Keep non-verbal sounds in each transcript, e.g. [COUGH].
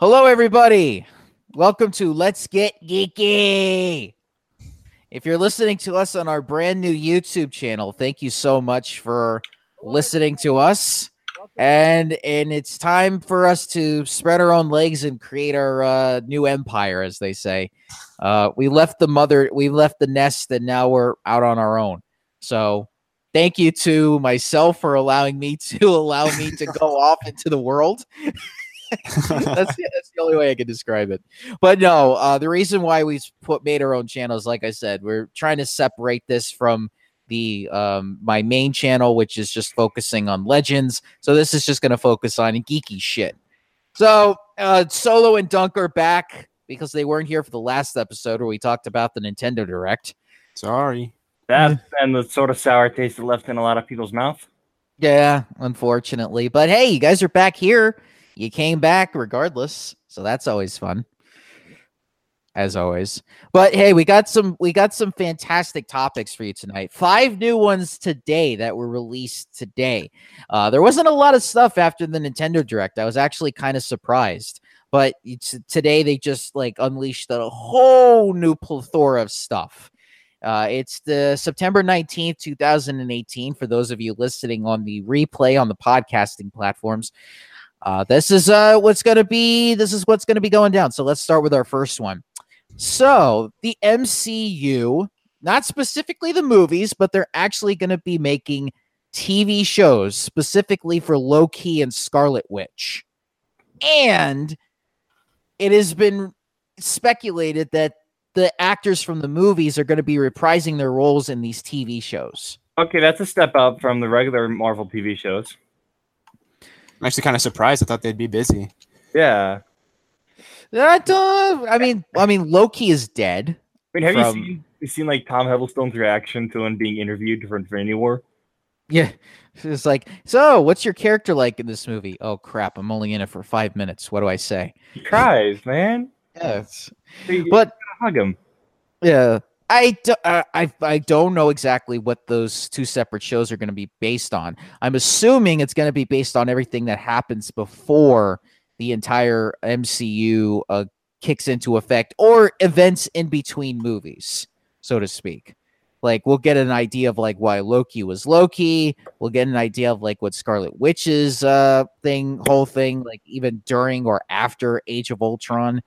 Hello, everybody. Welcome to Let's Get Geeky. If you're listening to us on our brand new YouTube channel, thank you so much for listening to us. And and it's time for us to spread our own legs and create our uh, new empire, as they say. Uh, we left the mother, we left the nest, and now we're out on our own. So thank you to myself for allowing me to [LAUGHS] allow me to go off into the world. [LAUGHS] [LAUGHS] that's, the, that's the only way I can describe it. But no, uh, the reason why we put made our own channels, like I said, we're trying to separate this from the um, my main channel, which is just focusing on legends. So this is just going to focus on geeky shit. So uh, Solo and Dunk are back because they weren't here for the last episode where we talked about the Nintendo Direct. Sorry. That and the sort of sour taste that left in a lot of people's mouth. Yeah, unfortunately. But hey, you guys are back here you came back regardless, so that's always fun. As always. But hey, we got some we got some fantastic topics for you tonight. Five new ones today that were released today. Uh, there wasn't a lot of stuff after the Nintendo Direct. I was actually kind of surprised. But today they just like unleashed a whole new plethora of stuff. Uh, it's the September 19th, 2018. For those of you listening on the replay on the podcasting platforms, uh, this is uh, what's going to be. This is what's going to be going down. So let's start with our first one. So the MCU, not specifically the movies, but they're actually going to be making TV shows specifically for Loki and Scarlet Witch, and it has been speculated that the actors from the movies are going to be reprising their roles in these TV shows. Okay, that's a step up from the regular Marvel TV shows. I'm actually kind of surprised. I thought they'd be busy. Yeah. I don't. I mean, I mean, Loki is dead. I mean, have from... you seen you seen like Tom Hiddleston's reaction to him being interviewed for Infinity War? Yeah, it's like, so what's your character like in this movie? Oh crap, I'm only in it for five minutes. What do I say? He cries, man. Yes, but hug him. Yeah, I, do, uh, I I don't know exactly what those two separate shows are going to be based on. I'm assuming it's going to be based on everything that happens before the entire MCU uh, kicks into effect, or events in between movies, so to speak. Like we'll get an idea of like why Loki was Loki. We'll get an idea of like what Scarlet Witch's uh thing, whole thing, like even during or after Age of Ultron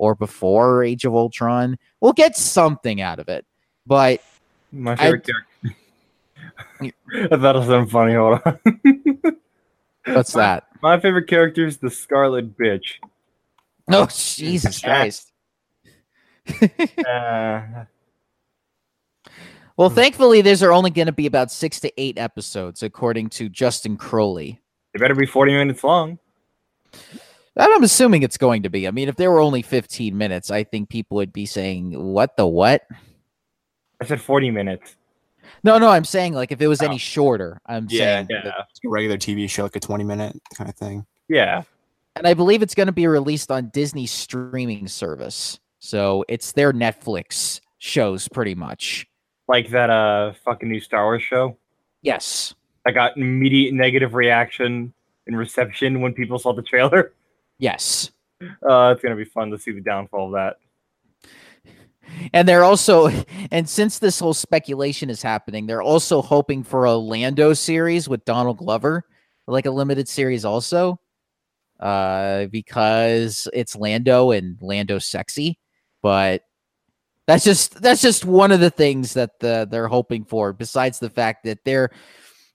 or before Age of Ultron. We'll get something out of it. But my favorite [LAUGHS] I, character. that was something funny. Hold on. [LAUGHS] What's that? My favorite character is the Scarlet Bitch. Oh Jesus Christ! [LAUGHS] uh, well, thankfully, these are only going to be about six to eight episodes, according to Justin Crowley. They better be forty minutes long. I'm assuming it's going to be. I mean, if there were only 15 minutes, I think people would be saying, "What the what?" I said 40 minutes. No, no, I'm saying like if it was oh. any shorter, I'm yeah, saying yeah, a regular TV show, like a 20 minute kind of thing. Yeah, and I believe it's going to be released on Disney streaming service, so it's their Netflix shows pretty much. Like that uh fucking new Star Wars show. Yes, I got immediate negative reaction and reception when people saw the trailer. Yes. Uh, it's gonna be fun to see the downfall of that. And they're also, and since this whole speculation is happening, they're also hoping for a Lando series with Donald Glover, like a limited series also, uh, because it's Lando and Lando sexy. But that's just that's just one of the things that the, they're hoping for. Besides the fact that they're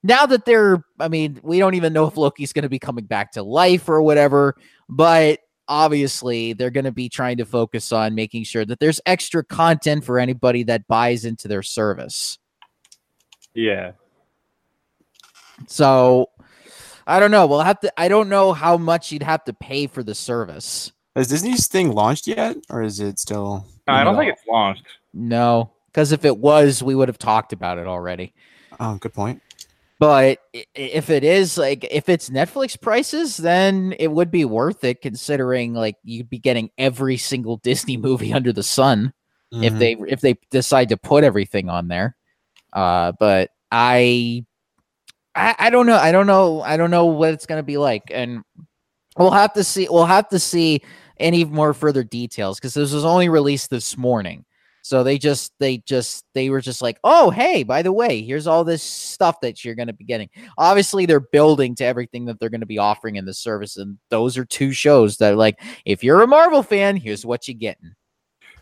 now that they're, I mean, we don't even know if Loki's going to be coming back to life or whatever, but obviously they're going to be trying to focus on making sure that there's extra content for anybody that buys into their service. Yeah. So I don't know. We'll have to, I don't know how much you'd have to pay for the service. Has Disney's thing launched yet, or is it still? Uh, I don't know? think it's launched. No, because if it was, we would have talked about it already. Oh, good point. But if it is like if it's Netflix prices, then it would be worth it considering like you'd be getting every single [LAUGHS] Disney movie under the sun mm-hmm. if they if they decide to put everything on there. Uh, but I, I I don't know. I don't know. I don't know what it's gonna be like. And We'll have to see. We'll have to see any more further details because this was only released this morning. So they just they just they were just like, oh hey, by the way, here's all this stuff that you're going to be getting. Obviously, they're building to everything that they're going to be offering in the service, and those are two shows that are like, if you're a Marvel fan, here's what you're getting.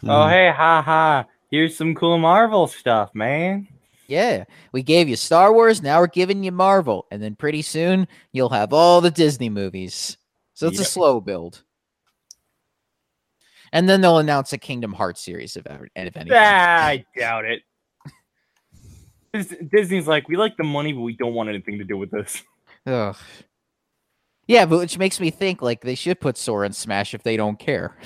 Oh Mm. hey, ha ha! Here's some cool Marvel stuff, man. Yeah, we gave you Star Wars, now we're giving you Marvel, and then pretty soon you'll have all the Disney movies. So it's a slow build. And then they'll announce a Kingdom Hearts series and if anything. Ah, I doubt it. Disney's like, we like the money, but we don't want anything to do with this. [LAUGHS] Ugh. Yeah, but which makes me think like they should put Sora in Smash if they don't care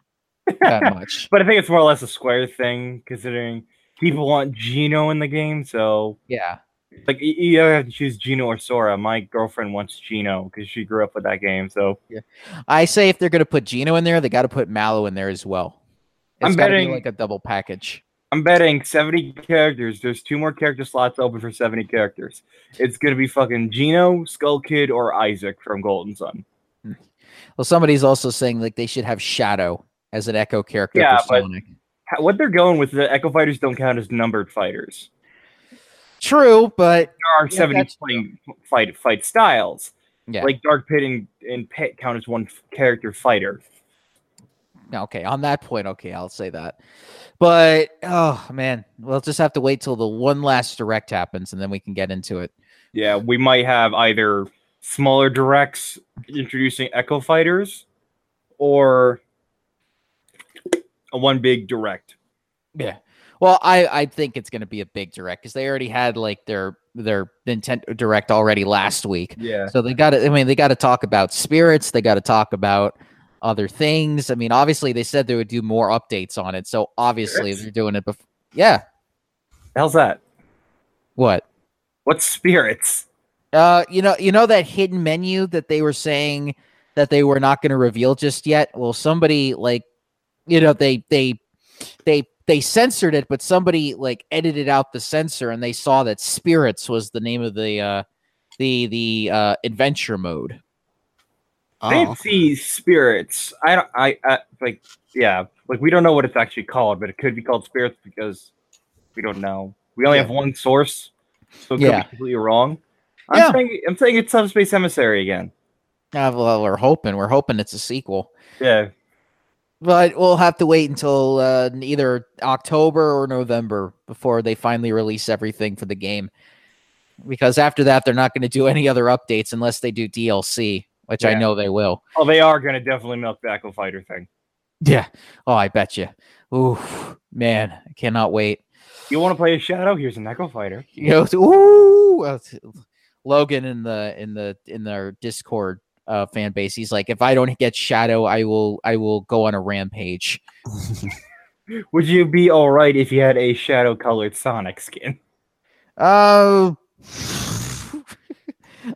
[LAUGHS] that much. But I think it's more or less a Square thing, considering people want Geno in the game. So, Yeah. Like, oh, you- either have to choose Geno or Sora. My girlfriend wants Geno because she grew up with that game. So, yeah. I say if they're gonna put Geno in there, they got to put Mallow in there as well. It's I'm gotta be betting- like a double package. I'm betting 70 characters. There's two more character slots open for 70 characters. It's gonna be fucking Geno, Skull Kid, or Isaac from Golden Sun. Hmm. Well, somebody's also saying like they should have Shadow as an Echo character Yeah, for but- What they're going with the Echo Fighters don't count as numbered fighters. True, but There are Yeah, 70 playing fight fight styles. yeah. Like Dark Pit and, and Pit count as one character fighter. Okay, on that point, okay, I'll say that. But oh man, we'll just have to wait till the one last direct happens and then we can get into it. Yeah, we might have either smaller directs introducing Echo Fighters or a one big direct. Yeah. Well, I I think it's going to be a big direct because they already had like their their Nintendo direct already last week. Yeah. So they got to. I mean, they got to talk about spirits. They got to talk about other things. I mean, obviously they said they would do more updates on it. So obviously Spirits? they're doing it before. Yeah. hell's that? What? What spirits? Uh, you know, you know that hidden menu that they were saying that they were not going to reveal just yet. Well, somebody like, you know, they they they they censored it, but somebody like edited out the censor, and they saw that spirits was the name of the uh the the uh adventure mode. I didn't Oh, see spirits. I don't. I, I like. Yeah, like we don't know what it's actually called, but it could be called spirits because we don't know. We only Yeah. have one source, so it could Yeah. be completely wrong. I'm Yeah. saying I'm saying it's Subspace Emissary again. Uh, well, we're hoping we're hoping it's a sequel. Yeah, But we'll have to wait until uh, either October or November before they finally release everything for the game. Because after that, they're not going to do any other updates unless they do DLC, which I know they will. Oh, they are going to definitely milk the Echo Fighter thing. Yeah. Oh, I bet you. Ooh, man, I cannot wait. You want to play a Shadow? Here's an Echo Fighter. [LAUGHS] You know, ooh, Logan in the in the in their Discord uh, fan base, he's like, if I don't get Shadow, I will I will go on a rampage. [LAUGHS] Would you be all right if you had a shadow colored Sonic skin? Oh,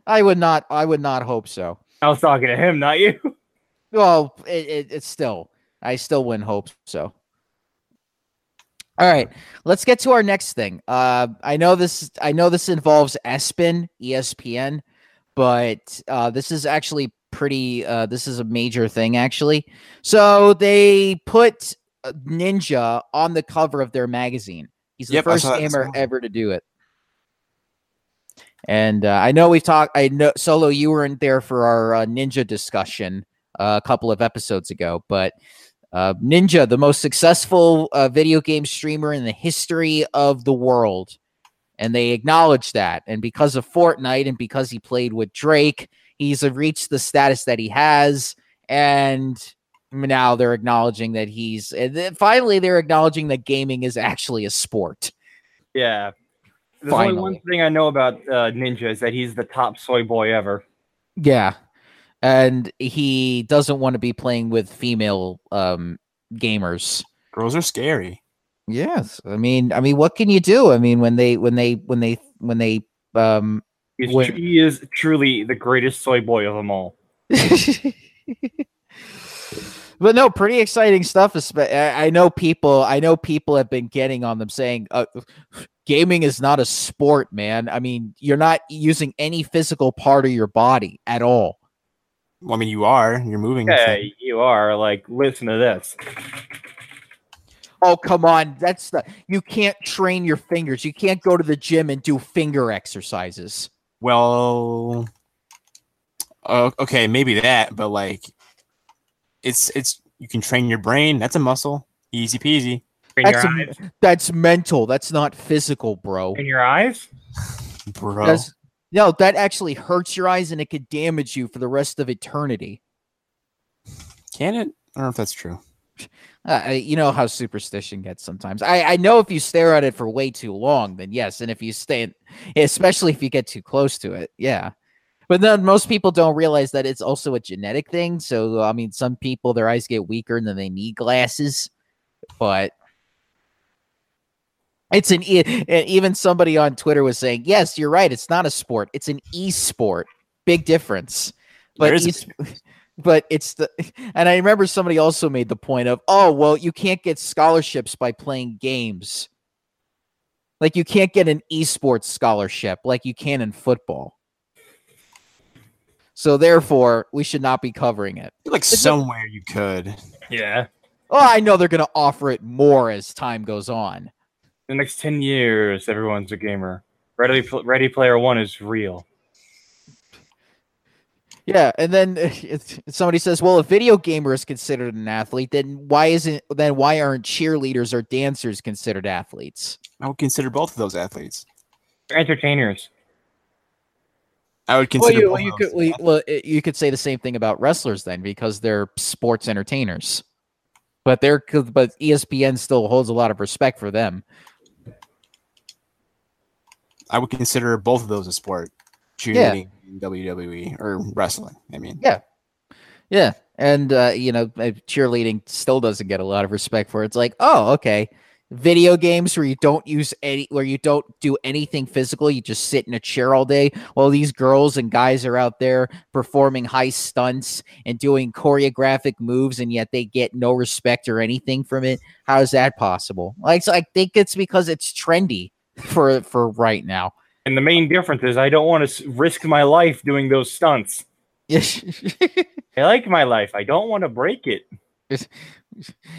I would not. I would not hope so. I was talking to him, not you. Well, it, it, it's still. I still wouldn't hope so. All right, let's get to our next thing. Uh, I know this. I know this involves ESPN, ESPN, but uh, this is actually pretty. Uh, this is a major thing, actually. So they put uh, Ninja on the cover of their magazine. He's the Yep, first saw that this gamer ever to do it. And uh, I know we've talked. I know Solo, you weren't there for our uh, Ninja discussion uh, a couple of episodes ago, but uh, Ninja, the most successful uh, video game streamer in the history of the world, and they acknowledge that. And because of Fortnite, and because he played with Drake, he's reached the status that he has, and now they're acknowledging that he's. Finally, they're acknowledging that gaming is actually a sport. Yeah. There's only one thing I know about uh, Ninja is that he's the top soy boy ever. Yeah. And he doesn't want to be playing with female um gamers. girls are scary. Yes. I mean I mean what can you do? I mean when they when they when they when they um He's When- tr- he is truly the greatest soy boy of them all. [LAUGHS] But no, pretty exciting stuff. espe- I I know people. I know people have been getting on them saying, uh, "Gaming is not a sport, man. I mean, you're not using any physical part of your body at all." Well, I mean, you are. You're moving. Yeah, so- you are. Like, listen to this. Oh come on, that's the you can't train your fingers. You can't go to the gym and do finger exercises. Well, uh, okay, maybe that, but like, it's it's you can train your brain. That's a muscle. Easy peasy, In That's eyes. That's mental. That's not physical, bro. In your eyes. [SIGHS] bro. That's- no, that actually hurts your eyes and it could damage you for the rest of eternity. Can it? I don't know if that's true. Uh, you know how superstition gets sometimes. I, I know if you stare at it for way too long, then yes, and if you stay, especially if you get too close to it, yeah. But then most people don't realize that it's also a genetic thing. So I mean, some people their eyes get weaker and then they need glasses, but it's an e- even somebody on Twitter was saying, yes, you're right. It's not a sport. It's an e-sport. Big difference. But There is a e- but it's the [LAUGHS] and I remember somebody also made the point of, oh well, you can't get scholarships by playing games. Like you can't get an esports scholarship like you can in football. So therefore, we should not be covering it. I feel like a- somewhere you could. Yeah. Oh, I know they're going to offer it more as time goes on. The next ten years, everyone's a gamer. Ready, Ready Player One is real. Yeah, and then [LAUGHS] if somebody says, "Well, if video gamer is considered an athlete, then why isn't then why aren't cheerleaders or dancers considered athletes?" I would consider both of those athletes. Entertainers. I would Well, consider. you, both well, you could those well, you- athletes. well, it- you could say the same thing about wrestlers then, because they're sports entertainers. But they're 'cause- but ESPN still holds a lot of respect for them. I would consider both of those a sport. Cheerleading, and WWE, or wrestling. I mean, Yeah, yeah, and uh, you know, cheerleading still doesn't get a lot of respect for. it. It's like, oh, okay, video games where you don't use any, where you don't do anything physical, you just sit in a chair all day. While these girls and guys are out there performing high stunts and doing choreographic moves, and yet they get no respect or anything from it. How is that possible? Like, so I think it's because it's trendy [LAUGHS] for for right now. And the main difference is I don't want to risk my life doing those stunts. Yes. [LAUGHS] I like my life. I don't want to break it. [LAUGHS]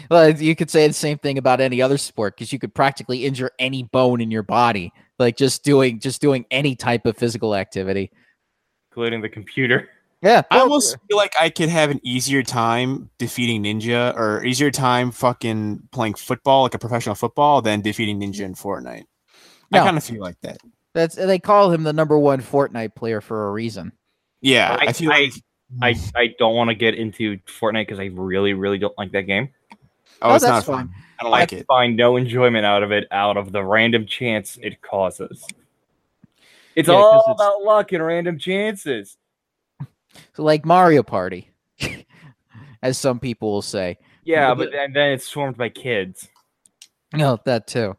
well, you could say the same thing about any other sport because you could practically injure any bone in your body, like just doing just doing any type of physical activity. including the computer. Yeah, I almost feel like I could have an easier time defeating Ninja, or easier time fucking playing football, like a professional football, than defeating Ninja in Fortnite. No. I kind of feel like that. That's they call him the number one Fortnite player for a reason. Yeah, I, I- feel I- like. I, I don't want to get into Fortnite because I really, really don't like that game. oh, Oh, it's not that's fun. fine. I don't like I it. find no enjoyment out of it out of the random chance it causes. It's Yeah, 'cause all it's- about luck and random chances. So [LAUGHS] like Mario Party, [LAUGHS] as some people will say. Yeah, but then, then it's swarmed by kids. No, that too.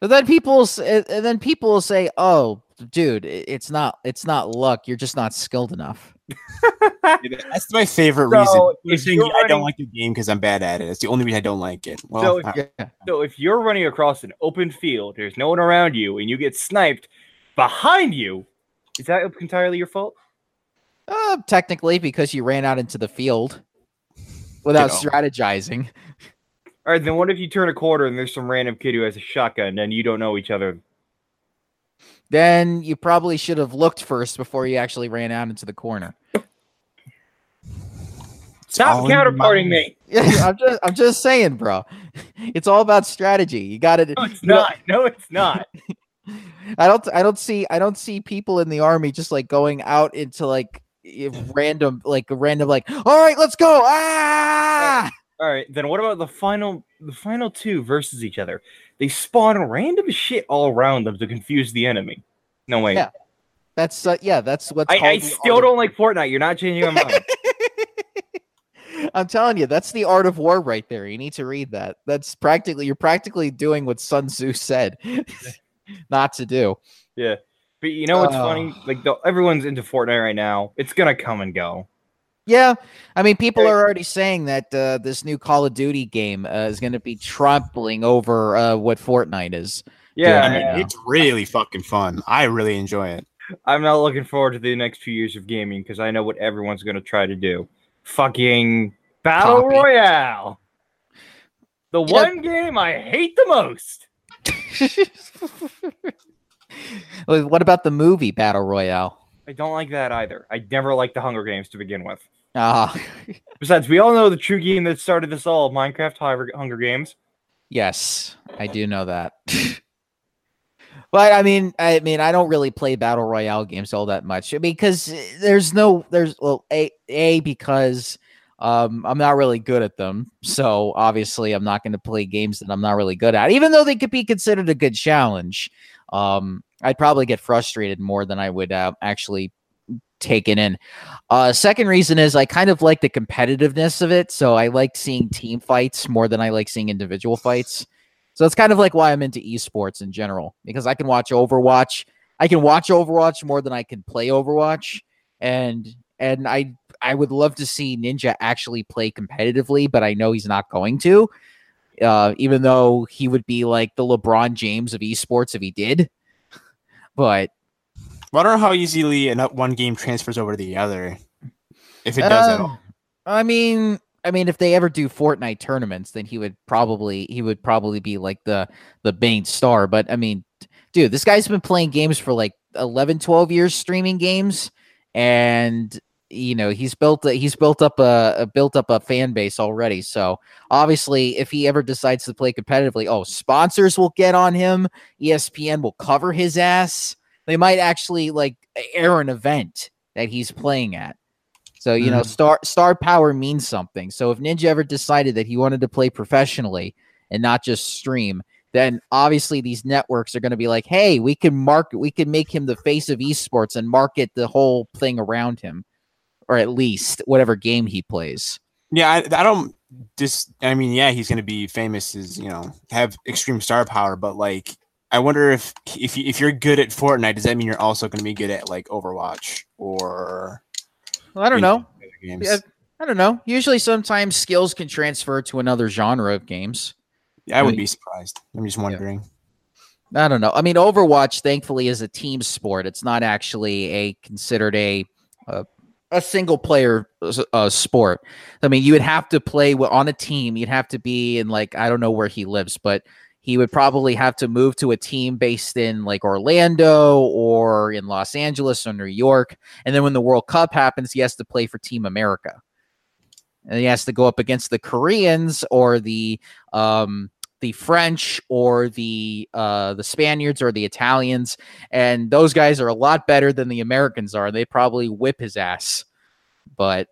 But then people, will and and then people will say, "Oh, dude, it's not, it's not luck. You're just not skilled enough." [LAUGHS] That's my favorite So, reason. You're saying I don't like the game because I'm bad at it. It's the only reason I don't like it. Well, So uh, Yeah. So if you're running across an open field, there's no one around you, and you get sniped behind you, is that entirely your fault? Uh, technically, because you ran out into the field without Ditto. strategizing. [LAUGHS] All right, then what if you turn a corner and there's some random kid who has a shotgun and you don't know each other? Then you probably should have looked first before you actually ran out into the corner. Stop in counterparting mind. me. [LAUGHS] Yeah, I'm just, I'm just saying, bro. It's all about strategy. You got to. No, it's not. No, it's not. [LAUGHS] I don't, I don't see, I don't see people in the army just like going out into like random, like random, like, all right, let's go. Ah! All right, then what about the final the final two versus each other? They spawn random shit all around them to confuse the enemy. No way. Yeah, That's uh, yeah, that's what's. I, called I still don't like Fortnite. You're not changing my mind. [LAUGHS] I'm telling you, that's the art of war right there. You need to read that. That's practically you're practically doing what Sun Tzu said [LAUGHS] [LAUGHS] not to do. yeah. But you know what's funny? Oh. Like the, everyone's into Fortnite right now. It's gonna come and go. Yeah, I mean, people are already saying that uh, this new Call of Duty game uh, is going to be trampling over uh, what Fortnite is. Yeah. I Yeah. mean, it's really fucking fun. I really enjoy it. I'm not looking forward to the next few years of gaming because I know what everyone's going to try to do. Fucking Battle Copy. Royale. The Yeah. one game I hate the most. [LAUGHS] What about the movie Battle Royale? I don't like that either. I never liked the Hunger Games to begin with. Ah, Besides, we all know the true game that started this all Minecraft Hunger Hunger Games. yes, I do know that. [LAUGHS] but I mean, I mean, I don't really play battle royale games all that much because there's no, there's well, a a because um, I'm not really good at them. So obviously, I'm not going to play games that I'm not really good at, even though they could be considered a good challenge. Um, I'd probably get frustrated more than I would uh, actually take it in. Uh, second reason is I kind of like the competitiveness of it. So I like seeing team fights more than I like seeing individual fights. So it's kind of like why I'm into esports in general because I can watch Overwatch. I can watch Overwatch more than I can play Overwatch, and and I I would love to see Ninja actually play competitively, but I know he's not going to. Uh, even though he would be like the LeBron James of esports if he did, [LAUGHS] but I don't know how easily one game transfers over to the other. If it does at all. Um, I mean, I mean, if they ever do Fortnite tournaments, then he would probably he would probably be like the the main star. But I mean, dude, this guy's been playing games for like 11, 12 years, streaming games, and you know he's built a, he's built up a, a built up a fan base already. So obviously, if he ever decides to play competitively, oh, sponsors will get on him. ESPN will cover his ass. They might actually like air an event that he's playing at. So you know, Mm. star star power means something. So if Ninja ever decided that he wanted to play professionally and not just stream, then obviously these networks are going to be like, "Hey, we can market, we can make him the face of esports and market the whole thing around him, or at least whatever game he plays." Yeah, I, I don't just. I mean, yeah, he's gonna be famous as you know have extreme star power, but like, I wonder if if you, if you're good at Fortnite, does that mean you're also gonna be good at like Overwatch or Well, I don't know. Yeah, I don't know. Usually, sometimes skills can transfer to another genre of games. Yeah, I would be surprised. I'm just wondering. I don't know. I mean, Overwatch, thankfully, is a team sport. It's not actually a considered a a, a single player uh, sport. I mean, you would have to play on a team. You'd have to be in like I don't know where he lives, but he would probably have to move to a team based in like Orlando or in Los Angeles or New York. And then when the World Cup happens, he has to play for Team America. And he has to go up against the Koreans or the um the French or the uh, the Spaniards or the Italians, and those guys are a lot better than the Americans are. They probably whip his ass, but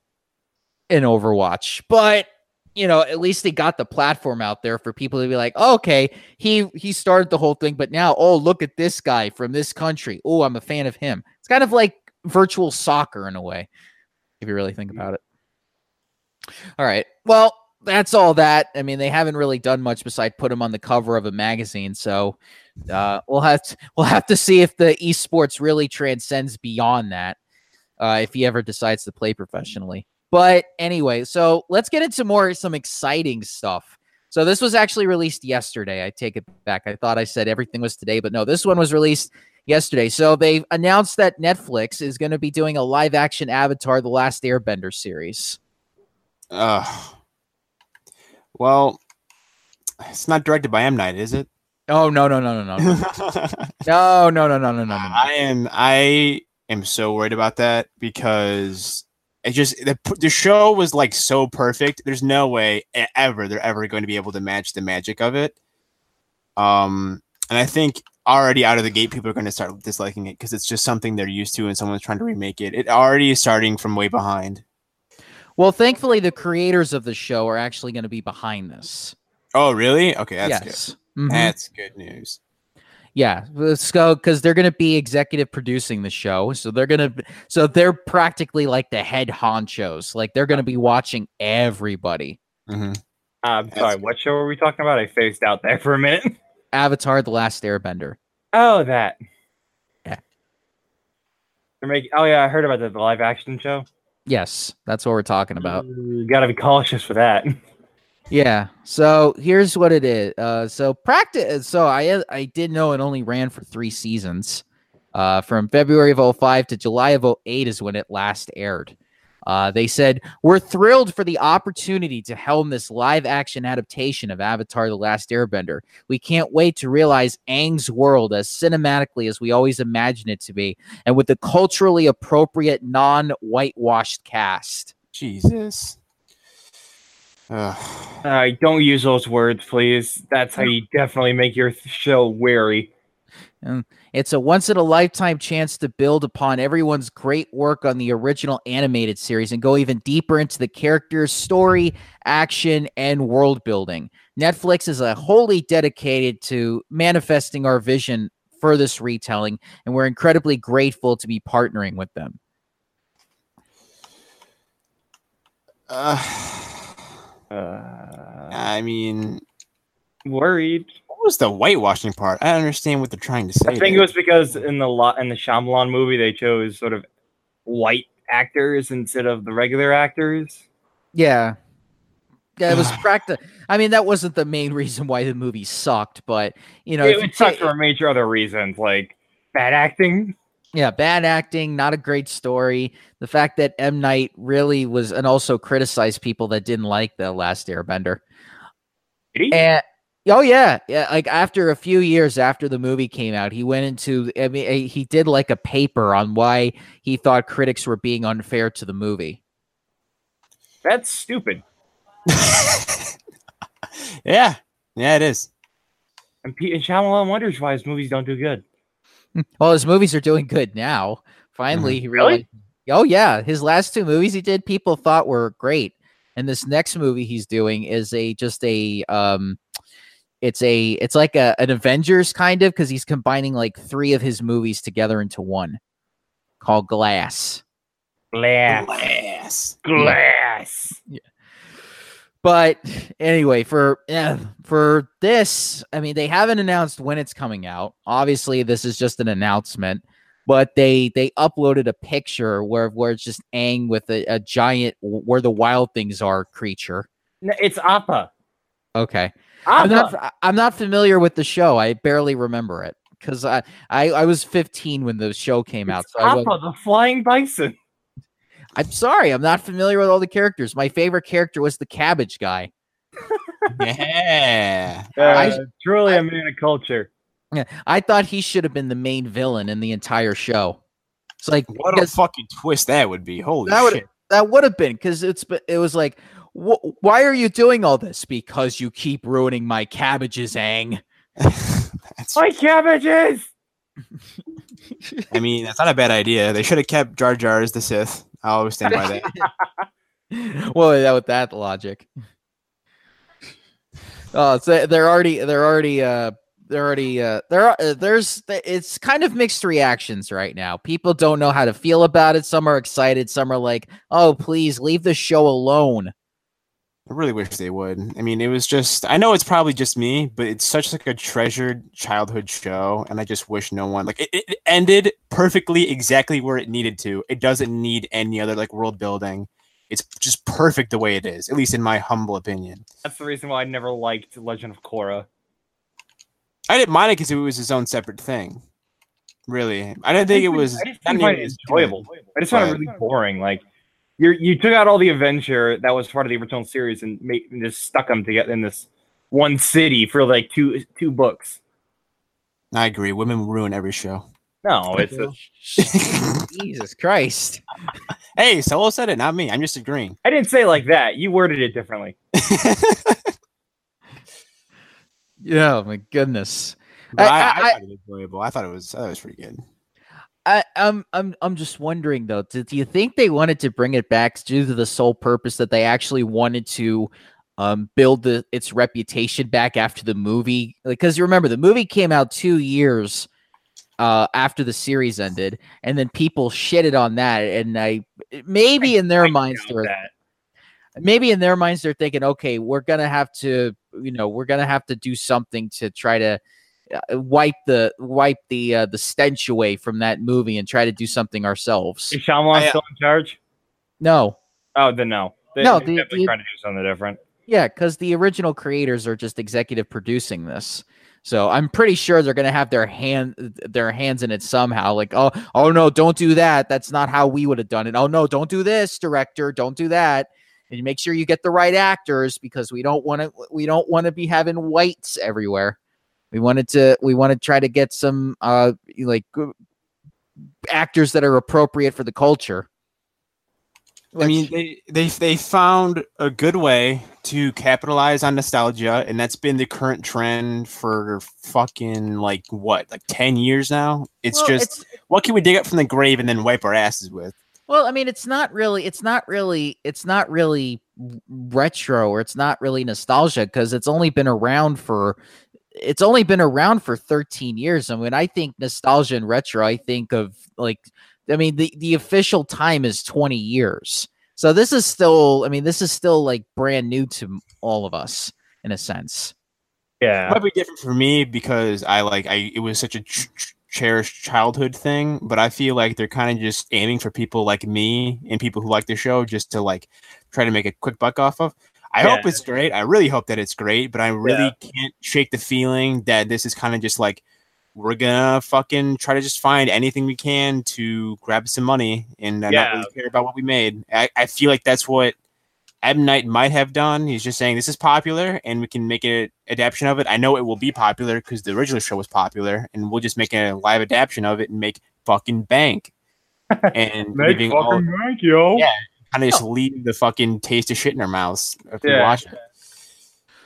in Overwatch. But you know, at least they got the platform out there for people to be like, okay, he he started the whole thing, but now, oh, look at this guy from this country. Oh, I'm a fan of him. It's kind of like virtual soccer in a way, if you really think about it. All right. Well, that's all that. I mean, they haven't really done much besides put him on the cover of a magazine. So uh, we'll have to, [LAUGHS] we'll have to see if the esports really transcends beyond that. Uh, if he ever decides to play professionally. But anyway, so let's get into more some exciting stuff. So this was actually released yesterday. I take it back. I thought I said everything was today, but no, this one was released yesterday. So they announced that Netflix is going to be doing a live action Avatar The Last Airbender series. Uh, well, it's not directed by M. Night, is it? Oh, no, no, no, no, no. [LAUGHS] no, no, no, no, no, no, no, no. I am, I am so worried about that because it just the, the show was like so perfect. There's no way ever they're ever going to be able to match the magic of it. Um, and I think already out of the gate, people are going to start disliking it because it's just something they're used to, and someone's trying to remake it. It already is starting from way behind. Well, thankfully, the creators of the show are actually going to be behind this. Oh, really? Okay, that's yes. good. Mhm. That's good news. Yeah, let's go because they're going to be executive producing the show, so they're going to, so they're practically like the head honchos. Like they're going to be watching everybody. hmm I'm That's sorry, good. what show were we talking about? I phased out there for a minute. [LAUGHS] Avatar: The Last Airbender. Oh, that. Yeah. They're making. Oh yeah, I heard about that. The live action show. Yes, that's what we're talking about. You gotta be cautious for that. [LAUGHS] Yeah. So here's what it is. Uh, so practice. So I I did know it only ran for three seasons. Uh, from February of 05 to July of 08 is when it last aired. Uh, they said, We're thrilled for the opportunity to helm this live action adaptation of Avatar The Last Airbender. We can't wait to realize Aang's world as cinematically as we always imagined it to be, and with the culturally appropriate, non whitewashed cast. Jesus. Uh, don't use those words, please. That's how you definitely make your show wary. It's a once in a lifetime chance to build upon everyone's great work on the original animated series and go even deeper into the characters, story, action, and world building. Netflix is a wholly dedicated to manifesting our vision for this retelling, and we're incredibly grateful to be partnering with them. Uh, Uh, I mean, worried. what was the whitewashing part? I don't understand what they're trying to say. I think it was because in the lot in the Shyamalan movie they chose sort of white actors instead of the regular actors. Yeah. Yeah, it was [SIGHS] practice. I mean, that wasn't the main reason why the movie sucked, but you know, it if you would for major other reasons like bad acting. Yeah, bad acting, not a great story. The fact that M Night really was, and also criticized people that didn't like the Last Airbender. Did he? And oh yeah, yeah. Like after a few years after the movie came out, he went into. I mean, eh, he did like a paper on why he thought critics were being unfair to the movie. That's stupid. [LAUGHS] yeah, yeah, it is. And, P- and Shyamalan wonders why his movies don't do good. [LAUGHS] Well, his movies are doing good now. Finally, he Really? really. Oh yeah, his last two movies he did, people thought were great, and this next movie he's doing is a just a um, it's a it's like a an Avengers kind of because he's combining like three of his movies together into one, called Glass. Glass. Glass. Glass. But anyway, for eh, for this, I mean, they haven't announced when it's coming out. Obviously, this is just an announcement, but they they uploaded a picture where where it's just Aang with a, a giant where the wild things are creature. No, it's Appa. Okay, I'm not I'm not familiar with the show. I barely remember it because I, I I was 15 when the show came out. It's So I wa- Appa, the flying bison. I'm sorry, I'm not familiar with all the characters. My favorite character was the cabbage guy. [LAUGHS] Yeah. I- Uh, truly a man of culture. Yeah, I thought he should have been the main villain in the entire show. It's like What a fucking twist that would be. Holy That would- shit. that would have been because it's it was like, wh- why are you doing all this? Because you keep ruining my cabbages, Aang. [LAUGHS] That's, My cabbages. [LAUGHS] I mean, that's not a bad idea. They should have kept Jar Jar as the Sith. I always stand by that. [LAUGHS] well, that with that logic. Oh, so they're already they're already uh they're already uh there are uh, there's it's kind of mixed reactions right now. People don't know how to feel about it. Some are excited, some are like, "Oh, please leave the show alone." I really wish they would. I mean, it was just I know it's probably just me, but it's such like a treasured childhood show and I just wish no one like it, it ended perfectly exactly where it needed to. It doesn't need any other like world building. It's just perfect the way it is, at least in my humble opinion. That's the reason why I never liked Legend of Korra. I didn't mind it because it was his own separate thing. Really, I didn't think it was. I just didn't find it as enjoyable. I just found it really boring. Like you you took out all the adventure that was part of the original series and made and just stuck them together in this one city for like two two books. I agree. Women ruin every show. No, it's a, [LAUGHS] Jesus Christ. [LAUGHS] hey, Solo said it, not me. I'm just agreeing. I didn't say it like that. You worded it differently. [LAUGHS] Yeah, my goodness. I, I- I, I- thought it was enjoyable. I thought it was. I thought it was pretty good. I, I'm I'm I'm just wondering though. Do, do you think they wanted to bring it back due to the sole purpose that they actually wanted to um, build the its reputation back after the movie? Because you remember the movie came out two years uh, after the series ended, and then people shitted on that. And I maybe in their I minds they were that. maybe in their minds they're thinking, okay, we're gonna have to, you know, we're gonna have to do something to try to wipe the wipe the uh, the stench away from that movie and try to do something ourselves. Is Shyamalan I, uh, still in charge? No, Oh, then no. They, No, they're the- definitely the- trying to do something different. yeah, because the original creators are just executive producing this. So I'm pretty sure they're gonna have their hand their hands in it somehow. Like, oh, oh no, don't do that. That's not how we would have done it. Oh no, don't do this, director. Don't do that. And make sure you get the right actors because we don't want to we don't want to be having whites everywhere. We wanted to we want to try to get some uh like actors that are appropriate for the culture. I mean, they, they they found a good way to capitalize on nostalgia, and that's been the current trend for fucking like what, like ten years now. It's Well, just it's- what can we dig up from the grave and then wipe our asses with? Well, I mean, it's not really, it's not really, it's not really retro or it's not really nostalgia because it's only been around for, it's only been around for 13 years. And when I think nostalgia and retro, I think of like, I mean, the, the official time is 20 years. So this is still, I mean, this is still like brand new to all of us in a sense. Yeah. It Might be different for me because I like I it was such a ch- ch- cherished childhood thing, but I feel like they're kind of just aiming for people like me and people who like the show just to like try to make a quick buck off of. I hope it's great. I really hope that it's great, but I really Yeah. can't shake the feeling that this is kind of just like we're gonna fucking try to just find anything we can to grab some money and uh, not really care about what we made. I, I feel like that's what M Night might have done. He's just saying this is popular and we can make an adaptation of it. I know it will be popular because the original show was popular, and we'll just make a live adaptation of it and make fucking bank. [LAUGHS] And leaving all bank, yo. Yeah. Kind of just leave the fucking taste of shit in our mouths if we Yeah. watch it.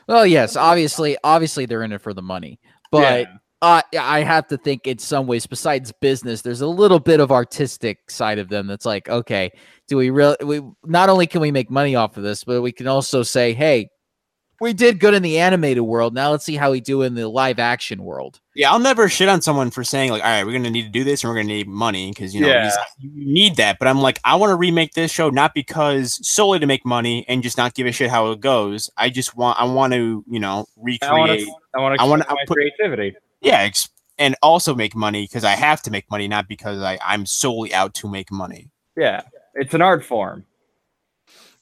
Well, yes, obviously, obviously they're in it for the money, but Yeah. uh, I have to think in some ways, besides business, there's a little bit of artistic side of them that's like, okay, do we really? We not only can we make money off of this, but we can also say, hey, we did good in the animated world. Now let's see how we do in the live action world. Yeah, I'll never shit on someone for saying like, "All right, we're gonna need to do this, and we're gonna need money because you know Yeah. you need that." But I'm like, I want to remake this show not because solely to make money and just not give a shit how it goes. I just want, I want to, you know, recreate. I want to. I want to. wanna- my I'll put- creativity. yeah, ex- and also make money because I have to make money, not because I I'm solely out to make money. Yeah. It's an art form.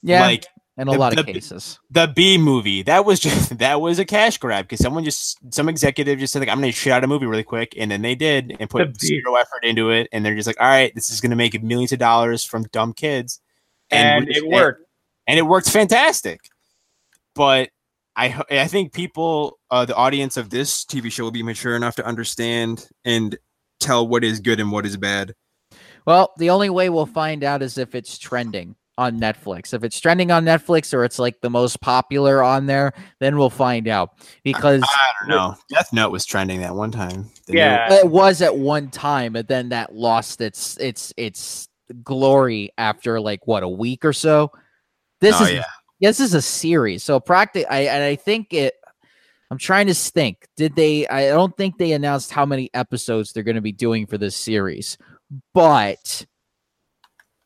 Yeah, Like in a the- lot of the- cases. the B movie, that was just [LAUGHS] that was a cash grab because someone just some executive just said like I'm gonna shoot out a movie really quick, and then they did and put The B- zero effort into it, and they're just like, all right, this is gonna make millions of dollars from dumb kids, And, we're just- it worked. and it worked fantastic. But I I think people, uh, the audience of this TV show will be mature enough to understand and tell what is good and what is bad. Well, the only way we'll find out is if it's trending on Netflix. If it's trending on Netflix or it's like the most popular on there, then we'll find out because. I don't know. Death Note was trending that one time. The new- Yeah. it was at one time, but then that lost its its its glory after like what a week or so. This Oh, is yeah. this is a series, so practically, I and I think it. I'm trying to think. Did they? I don't think they announced how many episodes they're going to be doing for this series, but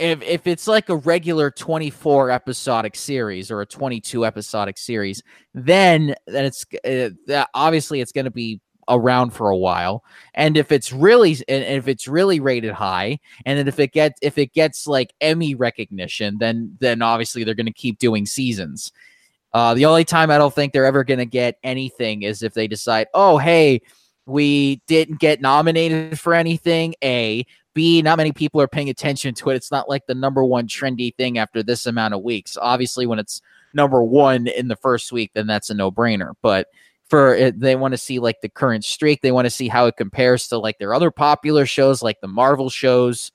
if if it's like a regular 24 episodic series or a 22 episodic series, then then it's uh, obviously it's going to be around for a while. And if it's really and if it's really rated high, and then if it gets if it gets like Emmy recognition, then then obviously they're going to keep doing seasons. Uh, the only time I don't think they're ever going to get anything is if they decide, oh hey, we didn't get nominated for anything. A B, not many people are paying attention to it. It's not like the number one trendy thing after this amount of weeks. Obviously, when it's number one in the first week, then that's a no brainer. But for it, they want to see like the current streak. They want to see how it compares to like their other popular shows, like the Marvel shows.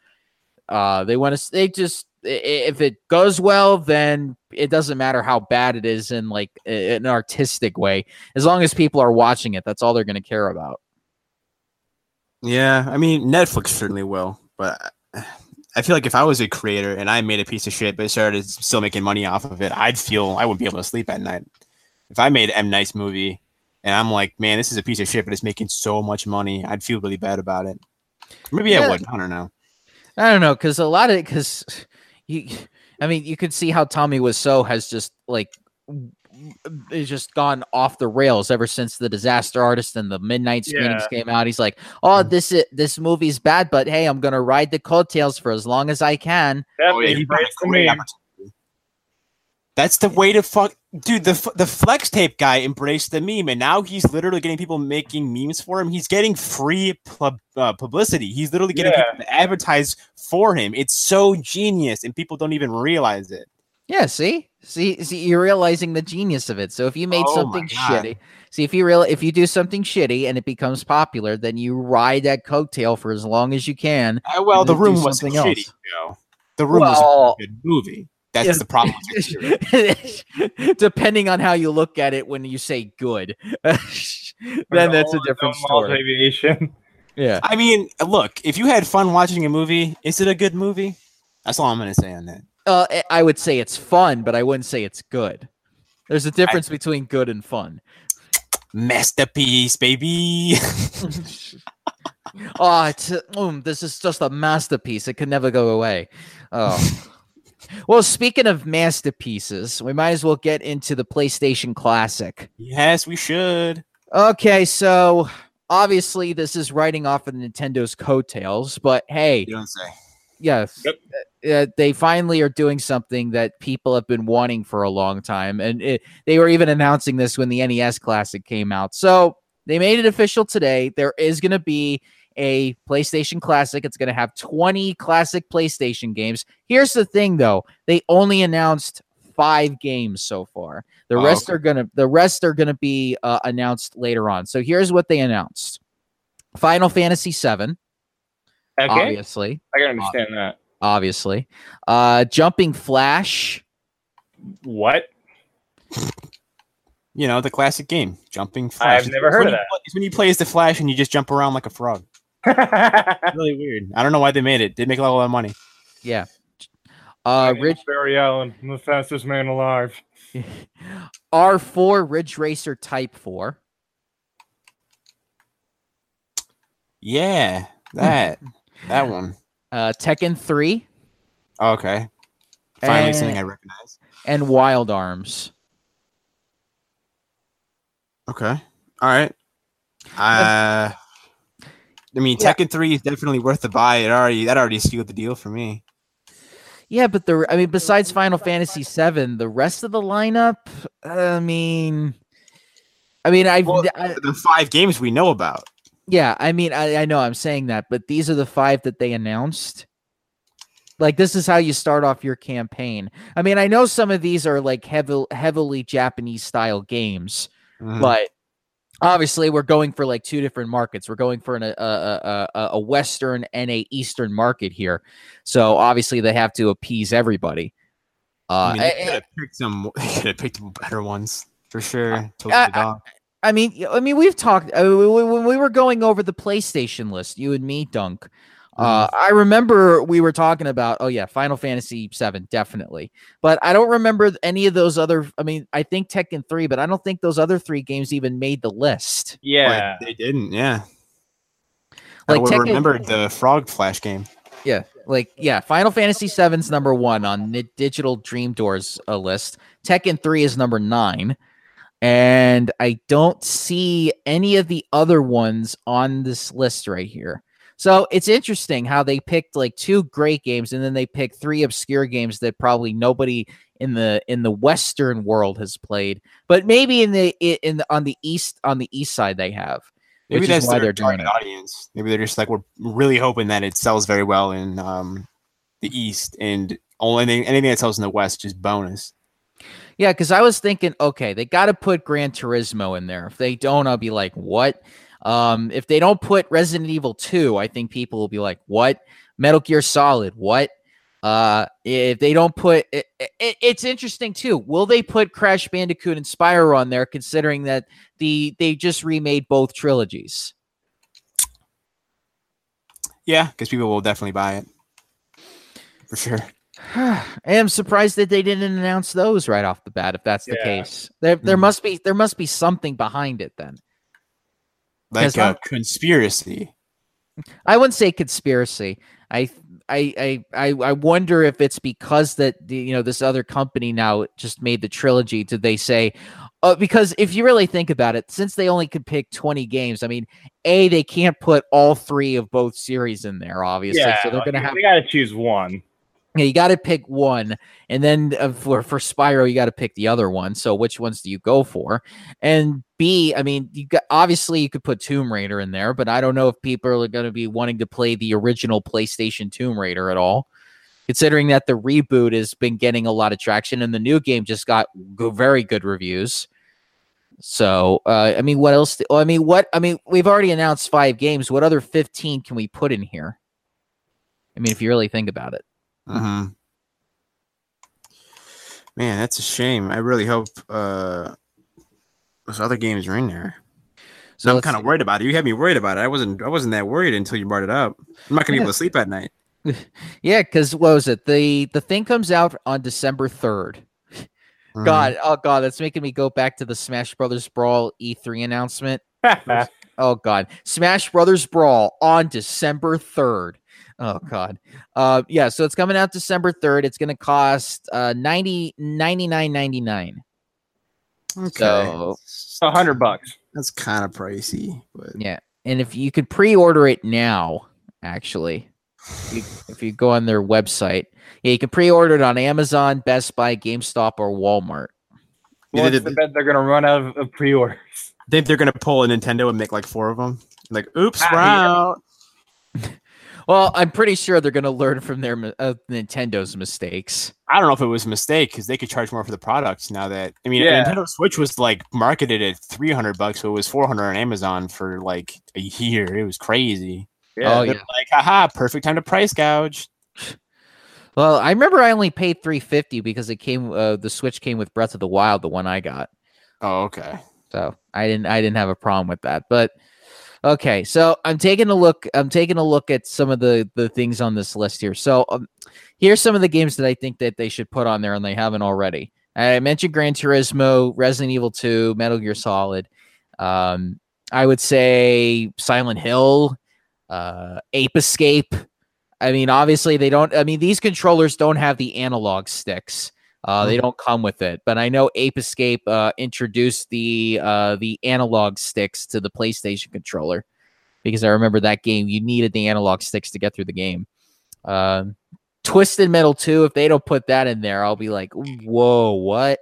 Uh, they want to. They just if it goes well, then it doesn't matter how bad it is in like an artistic way. As long as people are watching it, that's all they're going to care about. Yeah, I mean Netflix certainly will, but I feel like if I was a creator and I made a piece of shit but started still making money off of it, I'd feel I wouldn't be able to sleep at night. If I made M Night's movie and I'm like, man, this is a piece of shit, but it's making so much money, I'd feel really bad about it. Maybe Yeah. I would. I don't know. I don't know because a lot of it because you, I mean, you could see how Tommy Wiseau has just like is just gone off the rails ever since the Disaster Artist and the Midnight screenings came out. He's like, oh, this is this movie's bad, but hey, I'm gonna ride the coattails for as long as I can. Yep, Oh, yeah, he embrace a the great meme. opportunity. That's the way to fuck, dude. The the flex tape guy embraced the meme, and now he's literally getting people making memes for him. He's getting free pub, uh, publicity. He's literally getting Yeah. people to advertise for him. It's so genius, and people don't even realize it. Yeah, see? See see you're realizing the genius of it. So if you made Oh something shitty, see if you real if you do something shitty and it becomes popular, then you ride that coattail for as long as you can. Uh, well, the room wasn't something shitty. The room Well, was a good movie. That's yes. the problem. with. [LAUGHS] [LAUGHS] Depending on how you look at it when you say good. [LAUGHS] then that's a different story. Aviation. Yeah. I mean, look, if you had fun watching a movie, is it a good movie? That's all I'm gonna say on that. Uh, I- I would say it's fun, but I wouldn't say it's good. There's a difference between good and fun. Masterpiece, baby. oh, [LAUGHS] it's, mm, this is just a masterpiece. It could never go away. Oh. [LAUGHS] well, speaking of masterpieces, we might as well get into the PlayStation Classic. yes, we should. Okay, so obviously this is writing off of Nintendo's coattails, but hey, You don't say. Yes, Yep. uh, they finally are doing something that people have been wanting for a long time, and it, they were even announcing this when the NES Classic came out. So they made it official today. There is going to be a PlayStation Classic. It's going to have 20 classic PlayStation games. Here's the thing, though: they only announced five games so far. The Oh, rest okay. are gonna the rest are gonna be uh, announced later on. So here's what they announced: Final Fantasy VII, Okay, obviously I can understand that. obviously. Uh Jumping Flash. What? You know the classic game, jumping flash. I've never It's heard when of you play- It's when you play as the Flash and you just jump around like a frog. [LAUGHS] Really weird. I don't know why they made it. They make a lot of money. Yeah. Uh Ridge Barry Allen, I'm the fastest man alive. [LAUGHS] R4 Ridge Racer Type 4. Yeah, that [LAUGHS] that one. Uh Tekken 3 Okay. Finally, And- something I recognize. and Wild Arms. Okay. All right. Uh, I mean, Yeah. Tekken Three is definitely worth the buy. It already that already sealed the deal for me. Yeah, but the I mean besides Final Fantasy 7, the rest of the lineup, I mean I mean I, Well, I The five games we know about. Yeah, I mean, I, I know I'm saying that, but these are the five that they announced. Like, this is how you start off your campaign. I mean, I know some of these are like heavy, heavily Japanese style games, Mhm. but obviously we're going for like two different markets. We're going for an, a, a, a, a Western and a Eastern market here. So obviously they have to appease everybody. Uh, I mean, they I- could have picked some. [LAUGHS] They could have picked better ones for sure. Totally I-. I mean, I mean, we've talked uh, w- w- when we were going over the PlayStation list, you and me, Dunk. Uh, I remember we were talking about, oh yeah, Final Fantasy VII, definitely. But I don't remember any of those other. I mean, I think Tekken three, but I don't think those other three games even made the list. Yeah. But they didn't. Yeah. Like I would Tekken- remember the Frog Flash game. Yeah, like yeah, Final Fantasy VII's number one on the Digital Dream Doors uh, list. Tekken three is number nine, and I don't see any of the other ones on this list right here. So it's interesting how they picked like two great games, and then they picked three obscure games that probably nobody in the in the Western world has played, but maybe in the in the, on the east on the east side they have. Maybe that's why they're doing audience. Maybe they're just like we're really hoping that it sells very well in um, the East, and only anything, anything that sells in the West just bonus. Yeah, because I was thinking, okay, they got to put Gran Turismo in there. If they don't, I'll be like, what? Um, if they don't put Resident Evil 2, I think people will be like, what? Metal Gear Solid, what? Uh, if they don't put it, it, it's interesting too. Will they put Crash Bandicoot and Spyro on there, considering that the they just remade both trilogies? Yeah, because people will definitely buy it for sure. I [SIGHS] am surprised that they didn't announce those right off the bat. If that's the Yeah. case, there there Mhm. must be there must be something behind it. Then Like Because a I'm- conspiracy. I wouldn't say conspiracy. I I I I I wonder if it's because that the, you know this other company now just made the trilogy. Did they say? Uh, because if you really think about it, since they only could pick twenty games, I mean, a they can't put all three of both series in there, obviously. yeah. so they're gonna have They got to choose one. You got to pick one, and then uh, for for Spyro, you got to pick the other one. So which ones do you go for? And B, I mean, you got obviously you could put Tomb Raider in there, but I don't know if people are going to be wanting to play the original PlayStation Tomb Raider at all, considering that the reboot has been getting a lot of traction and the new game just got go- very good reviews. So, uh, I mean, what else? I mean, what? I mean, we've already announced five games. What other fifteen can we put in here? I mean, if you really think about it. Hmm Man, that's a shame. I really hope uh, those other games are in there. So I'm kind of worried about it. You had me worried about it. I wasn't. I wasn't that worried until you brought it up. I'm not gonna be able to [LAUGHS] sleep at night. [LAUGHS] Yeah, because what was it? The the thing comes out on December third. Mhm. God, oh god, that's making me go back to the Smash Brothers Brawl E3 announcement. [LAUGHS] Oh god, Smash Brothers Brawl on December third. Oh god, uh, yeah. So it's coming out December third. It's going to cost uh 90 99.99. Okay. So A hundred bucks. that's kind of pricey, but yeah, and if you could pre-order it now, actually, you, if you go on their website, yeah, you can pre-order it on Amazon, Best Buy, GameStop, or Walmart. Yeah, Once they the did- bet they're gonna run out of, of pre-orders. I think they're gonna pull a Nintendo and make like four of them. Like, oops, Ah, we're yeah. out. [LAUGHS] Well, I'm pretty sure they're going to learn from their uh, Nintendo's mistakes. I don't know if it was a mistake because they could charge more for the products now that I mean, Yeah. Nintendo Switch was like marketed at 300 bucks, so it was 400 on Amazon for like a year. It was crazy. Oh, yeah. like, haha, perfect time to price gouge. Well, I remember I only paid 350 because it came uh, the Switch came with Breath of the Wild, the one I got. Oh, okay. So, I didn't I didn't have a problem with that. But okay, so I'm taking a look I'm taking a look at some of the the things on this list here. So, um, here's some of the games that I think that they should put on there and they haven't already. I mentioned Gran Turismo, Resident Evil 2, Metal Gear Solid. Um, I would say Silent Hill, uh, Ape Escape. I mean, obviously they don't. I mean, these controllers don't have the analog sticks. Uh, they don't come with it. But I know Ape Escape uh, introduced the uh, the analog sticks to the PlayStation controller because I remember that game. You needed the analog sticks to get through the game. Um, Twisted Metal 2, if they don't put that in there, I'll be like, whoa, what?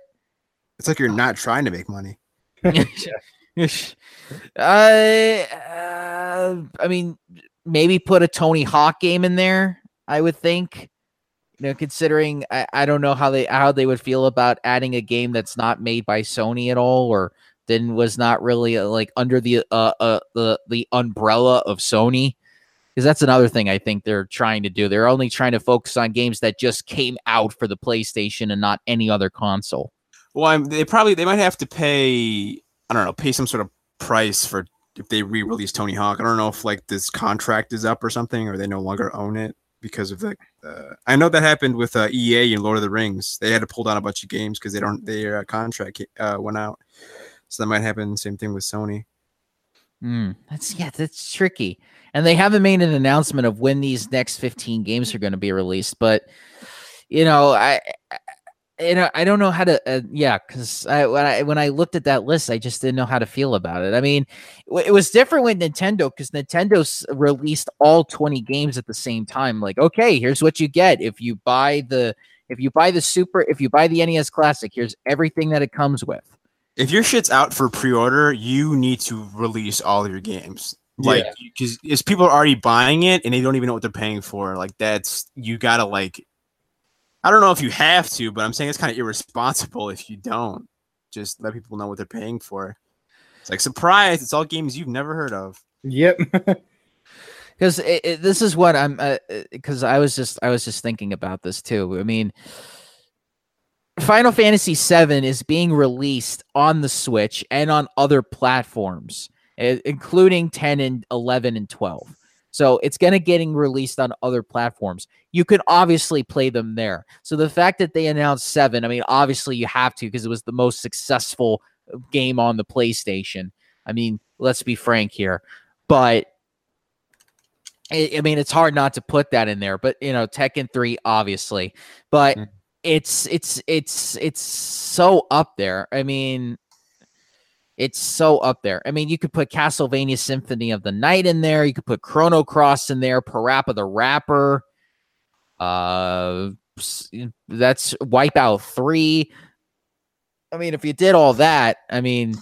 It's like you're not trying to make money. [LAUGHS] [LAUGHS] uh, uh, I mean, maybe put a Tony Hawk game in there. I would think. You know, considering I, I don't know how they how they would feel about adding a game that's not made by Sony at all, or then was not really uh, like under the uh, uh the the umbrella of Sony. Because that's another thing I think they're trying to do. They're only trying to focus on games that just came out for the PlayStation and not any other console. Well, I'm, they probably they might have to pay. I don't know, pay some sort of price for if they re-release Tony Hawk. I don't know if like this contract is up or something, or they no longer own it because of the. Uh, I know that happened with uh, EA and Lord of the Rings. They had to pull down a bunch of games because they don't their uh, contract uh, went out. So that might happen. Same thing with Sony. Hmm, that's yeah, that's tricky. And they haven't made an announcement of when these next 15 games are going to be released, but you know, I, Know, I don't know how to uh, yeah, cuz I when I when I looked at that list, I just didn't know how to feel about it. I mean, it was different with Nintendo cuz Nintendo released all 20 games at the same time. Like, okay, here's what you get if you buy the if you buy the super if you buy the NES classic, here's everything that it comes with. If your shit's out for pre-order, you need to release all your games. Like, because is people are already buying it and they don't even know what they're paying for. Like, that's you gotta like. I don't know if you have to, but I'm saying it's kind of irresponsible if you don't. Just let people know what they're paying for. It's like surprise! It's all games you've never heard of. Yep. [LAUGHS] because this is what I'm uh, uh, because I was just I was just thinking about this too. I mean, Final Fantasy VII is being released on the Switch and on other platforms, eh, including 10 and 11 and 12. So it's going to getting released on other platforms. You can obviously play them there. So the fact that they announced 7, I mean obviously you have to because it was the most successful uh, game on the PlayStation. I mean, let's be frank here. But I, mean, it's hard not to put that in there, but you know, Tekken 3, obviously. But Mhm. it's it's it's it's so up there. I mean, it's so up there. I mean, you could put Castlevania Symphony of the Night in there. You could put Chrono Cross in there, Parappa the Rapper. Uh, that's Wipeout three. I mean, if you did all that, I mean,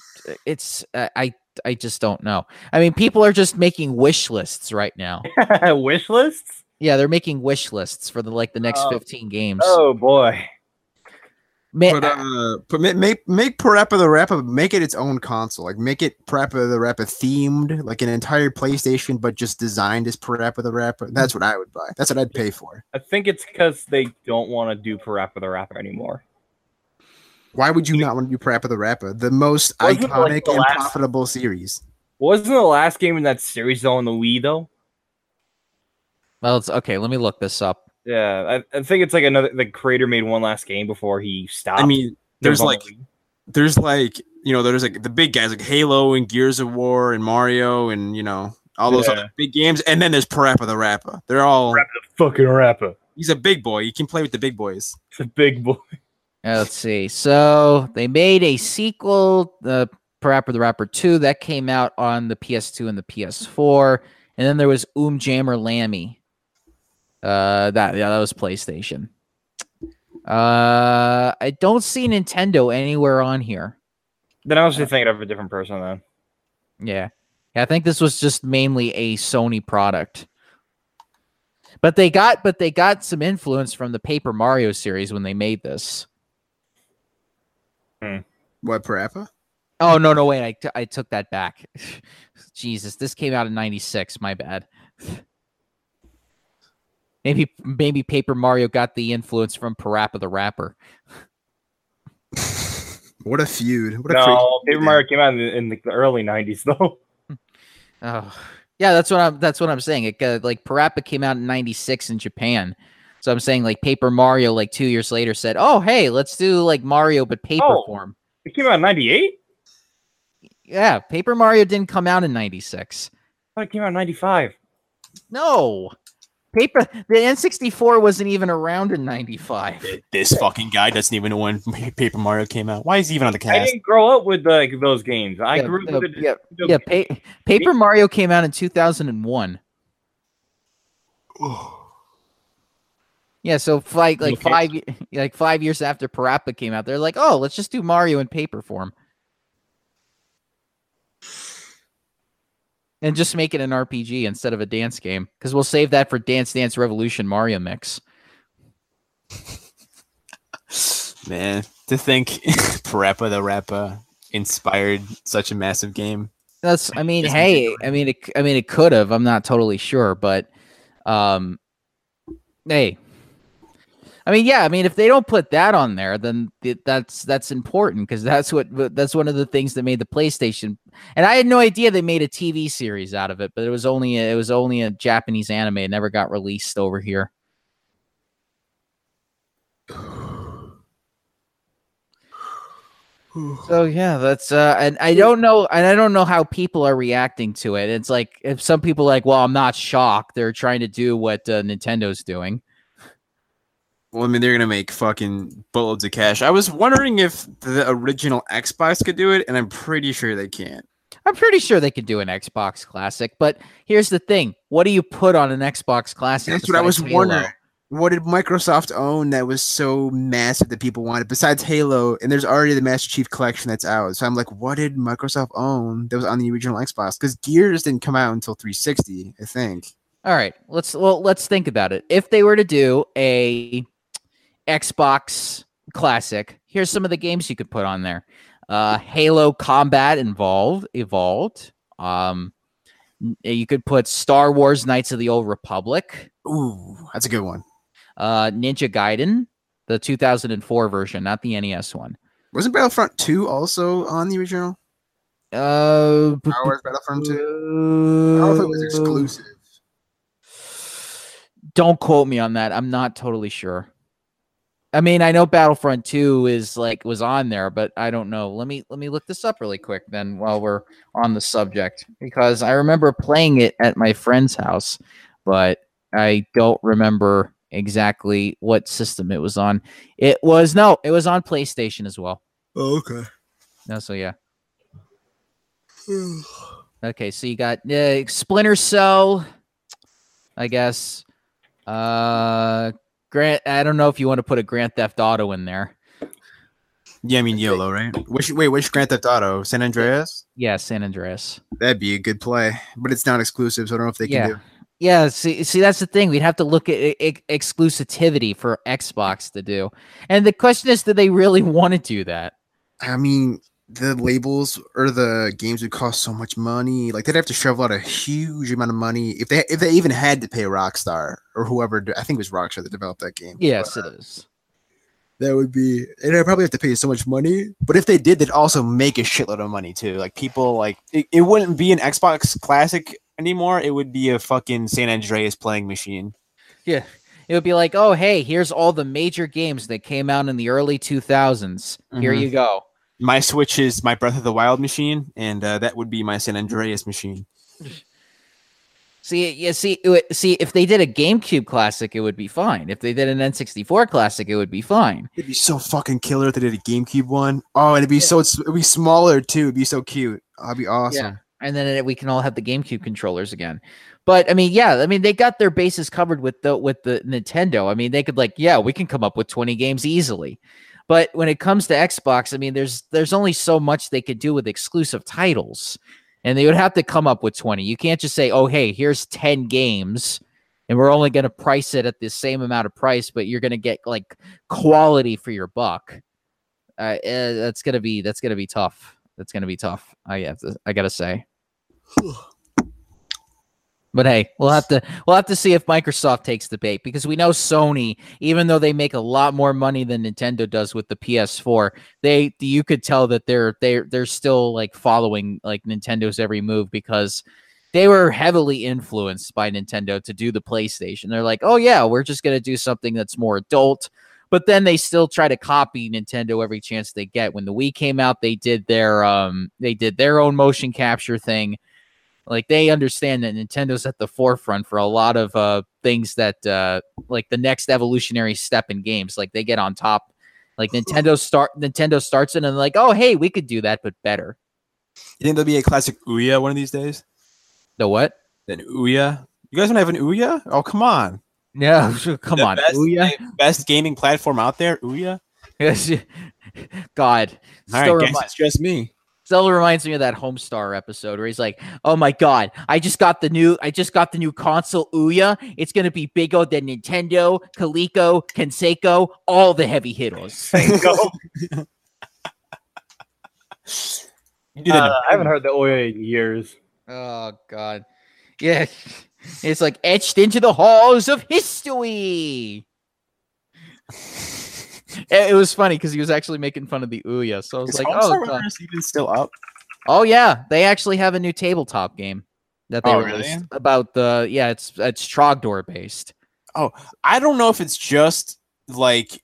it's I I- just don't know. I mean, people are just making wish lists right now. [LAUGHS] Wish lists? Yeah, they're making wish lists for the like the next Oh. fifteen games. Oh boy. Man, But uh, but ma- make make Parappa the Rappa make it its own console. Like make it Parappa the Rappa themed, like an entire PlayStation, but just designed as Parappa the Rappa. That's what I would buy. That's what I'd pay for. I think it's because they don't want to do Parappa the Rapper anymore. Why would you not want to do Parappa the Rappa, the most Wasn't iconic like, the and last- profitable series? Wasn't the last game in that series though on the Wii though? well, it's okay. Let me look this up. Yeah, I, I think it's like another. The creator made one last game before he stopped. I mean, there's like there's like you know there's like the big guys like Halo and Gears of War and Mario and you know all those Yeah. other big games, and then there's Parappa the Rapper. They're all Rappa the fucking Rapper. he's a big boy. You can play with the big boys. It's a big boy. Uh, let's see. So they made a sequel, the Parappa the Rapper 2, that came out on the PS2 and the PS4. And then there was Oom Jammer Lammy. Uh, that yeah, that was PlayStation. Uh, I don't see Nintendo anywhere on here. Then I was just thinking of a different person then. Yeah. Yeah, I think this was just mainly a Sony product. But they got but they got some influence from the Paper Mario series when they made this. What Parappa? Oh no, no, wait, I, t- I took that back. [LAUGHS] Jesus, this came out in '96. My bad. [LAUGHS] Maybe maybe Paper Mario got the influence from Parappa the Rapper. [LAUGHS] What a feud! What a No, Paper feud. Mario came out in the, in the early '90s though. [LAUGHS] Oh, yeah, that's what I'm. That's what I'm saying. It uh, like Parappa came out in '96 in Japan, so I'm saying like Paper Mario like two years later said, "Oh, hey, let's do like Mario but paper Oh. form." It came out in '98. Yeah, Paper Mario didn't come out in '96. I it came out in '95. No, paper. The N64 wasn't even around in '95. This fucking guy doesn't even know when [LAUGHS] Paper Mario came out. Why is he even on the cast? I cast? didn't grow up with like those games. I Yeah, grew yeah, up with the, yeah, the- Yeah, pa- Paper Mario came out in 2001. Yeah, so like like Okay. five like five years after Parappa came out, they're like, oh, let's just do Mario in paper form, and just make it an RPG instead of a dance game because we'll save that for Dance Dance Revolution Mario Mix. [LAUGHS] Man, to think [LAUGHS] Parappa the Rappa inspired such a massive game. That's I mean, hey, I mean, it, I mean, it could have. I'm not totally sure, but um, hey, I mean, yeah, I mean, if they don't put that on there, then th- that's that's important because that's what that's one of the things that made the PlayStation. And I had no idea they made a TV series out of it, but it was only a, it was only a Japanese anime. It never got released over here. [SIGHS] So yeah, that's uh, and I don't know, and I don't know how people are reacting to it. It's like if some people are like, well, I'm not shocked. They're trying to do what uh, Nintendo's doing. Well, I mean, they're gonna make fucking boatloads of cash. I was wondering if the original Xbox could do it, and I'm pretty sure they can't. I'm pretty sure they could do an Xbox Classic, but here's the thing: what do you put on an Xbox Classic? That's what I was Halo? wondering. What did Microsoft own that was so massive that people wanted besides Halo? And there's already the Master Chief Collection that's out. So I'm like, what did Microsoft own that was on the original Xbox? Because Gears didn't come out until 360, I think. All right, let's well let's think about it. If they were to do a Xbox Classic, here's some of the games you could put on there. Uh, Halo Combat involved evolved. Um, you could put Star Wars Knights of the Old Republic, Ooh, that's a good one. uh, Ninja Gaiden, the 2004 version, not the NES one. Wasn't Battlefront 2 also on the original? Uh, Star Wars Battlefront 2? I don't know if it was exclusive. Don't quote me on that. I'm not totally sure. I mean, I know Battlefront 2 is like was on there, but I don't know. Let me let me look this up really quick then while we're on the subject because I remember playing it at my friend's house, but I don't remember exactly what system it was on. It was no, it was on PlayStation as well. Oh, okay. No, so yeah. Okay, so you got uh, Splinter Cell, I guess. Uh, Grant, I don't know if you want to put a Grand Theft Auto in there. Yeah, I mean YOLO, right? Which wait, which Grand Theft Auto? San Andreas? Yeah, San Andreas. That'd be a good play, but it's not exclusive, so I don't know if they Yeah. can do. Yeah, see, see, that's the thing. We'd have to look at e- ex- exclusivity for Xbox to do, and the question is, do they really want to do that? I mean, the labels or the games would cost so much money. Like they'd have to shovel out a huge amount of money if they if they even had to pay Rockstar or whoever. I think it was Rockstar that developed that game. Yes, it is. That would be, and I'd probably have to pay so much money. But if they did, they'd also make a shitload of money too. Like people, like it, it wouldn't be an Xbox Classic anymore. It would be a fucking San Andreas playing machine. Yeah, it would be like, oh, hey, here's all the major games that came out in the early 2000s. Here Mhm. you go. My Switch is my Breath of the Wild machine, and uh, that would be my San Andreas machine. [LAUGHS] See, yeah, see, would- see, if they did a GameCube classic, it would be fine. If they did an N64 classic, it would be fine. It'd be so fucking killer if they did a GameCube one. Oh, and it'd be so it'd be smaller too. It'd be so cute. That'd be awesome. Yeah, and then we can all have the GameCube controllers again. But I mean, yeah, I mean they got their bases covered with the with the Nintendo. I mean, they could like, yeah, we can come up with 20 games easily. But when it comes to Xbox, I mean, there's there's only so much they could do with exclusive titles. And they would have to come up with 20. You can't just say, "Oh, hey, here's 10 games." And we're only going to price it at the same amount of price, but you're going to get like quality for your buck. Uh, eh, that's gonna be that's gonna be tough. That's gonna be tough. I have to, I gotta say. But hey, we'll have to we'll have to see if Microsoft takes the bait because we know Sony, even though they make a lot more money than Nintendo does with the PS4, they you could tell that they're they're they're still like following like Nintendo's every move because they were heavily influenced by Nintendo to do the PlayStation. They're like, oh yeah, we're just gonna do something that's more adult. But then they still try to copy Nintendo every chance they get. When the Wii came out, they did their um they did their own motion capture thing. Like they understand that Nintendo's at the forefront for a lot of uh things that uh like the next evolutionary step in games. Like they get on top. Like Nintendo start Nintendo starts it and they're like, oh hey, we could do that, but better. You think there'll be a classic Ouya one of these days? The what? An Ouya? You guys want to have an Ouya? Oh, come on. Yeah, [LAUGHS] come The on. Best, Ouya? best gaming platform out there, Ouya? Yes. [LAUGHS] God. All right, guess it's just me. Still reminds me of that Homestar episode where he's like, "Oh my god, I just got the new, I just got the new console Ouya. It's gonna be bigger than Nintendo, Coleco, Conseco, all the heavy hitters." [LAUGHS] You did. Uh, I haven't heard the Ouya in years. oh god, yeah, it's like etched into the halls of history. [LAUGHS] it, it was funny because he was actually making fun of the Ouya, so I was Is like, "Oh, god. Uh, Runner even still up? oh yeah, they actually have a new tabletop game." That they Oh, released really? about the yeah, it's it's Trogdor based. Oh, I don't know if it's just like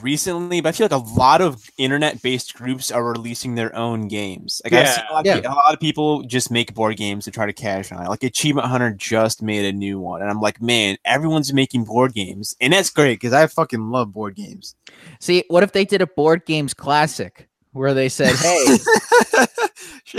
recently, but I feel like a lot of internet-based groups are releasing their own games. Like seen a lot, Yeah. of, a lot of people just make board games to try to cash on it. Like Achievement Hunter just made a new one, and I'm like, man, everyone's making board games, and that's great because I fucking love board games. See, what if they did a board games classic where they said, "Hey, [LAUGHS] [LAUGHS]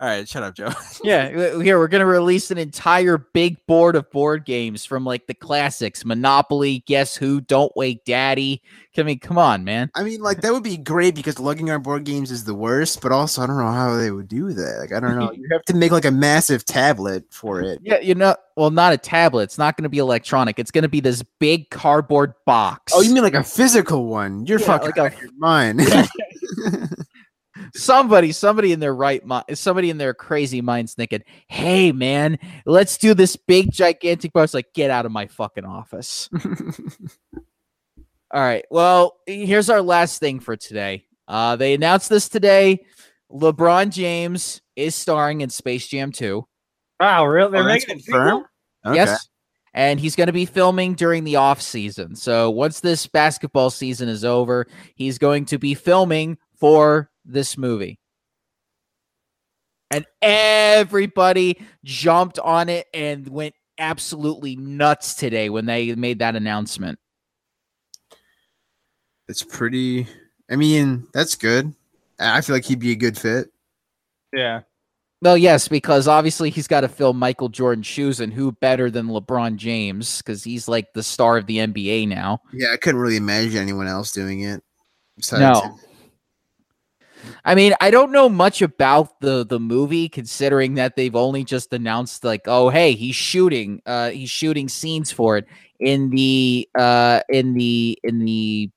All right, shut up, Joe. [LAUGHS] yeah, here we're gonna release an entire big board of board games from like the classics: Monopoly, Guess Who, Don't Wake Daddy." I mean, come on, man. I mean, like that would be great because lugging our board games is the worst, but also I don't know how they would do that. Like I don't know. [LAUGHS] You have to make like a massive tablet for it. Yeah, you know, well, not a tablet. It's not gonna be electronic. It's gonna be this big cardboard box. Oh, you mean like a physical one? You're Yeah, fucking like a- out of your mind. Somebody, somebody in their right mind, somebody in their crazy minds thinking, "Hey, man, let's do this big, gigantic box." Like, get out of my fucking office. [LAUGHS] All right. Well, here's our last thing for today. Uh, they announced this today. LeBron James is starring in Space Jam 2. Wow, really? They're Oh, that's making it confirmed? Okay. Yes. And he's going to be filming during the off season. So once this basketball season is over, he's going to be filming for this movie. And everybody jumped on it and went absolutely nuts today when they made that announcement. It's pretty. I mean, that's good. I I feel like he'd be a good fit. Yeah. Well, yes, because obviously he's got to fill Michael Jordan's shoes, and who better than LeBron James? Because he's like the star of the NBA now. Yeah, I couldn't really imagine anyone else doing it. besides No. him. I mean, I don't know much about the the movie, considering that they've only just announced like, oh, hey, he's shooting, uh, he's shooting scenes for it in the uh in the in the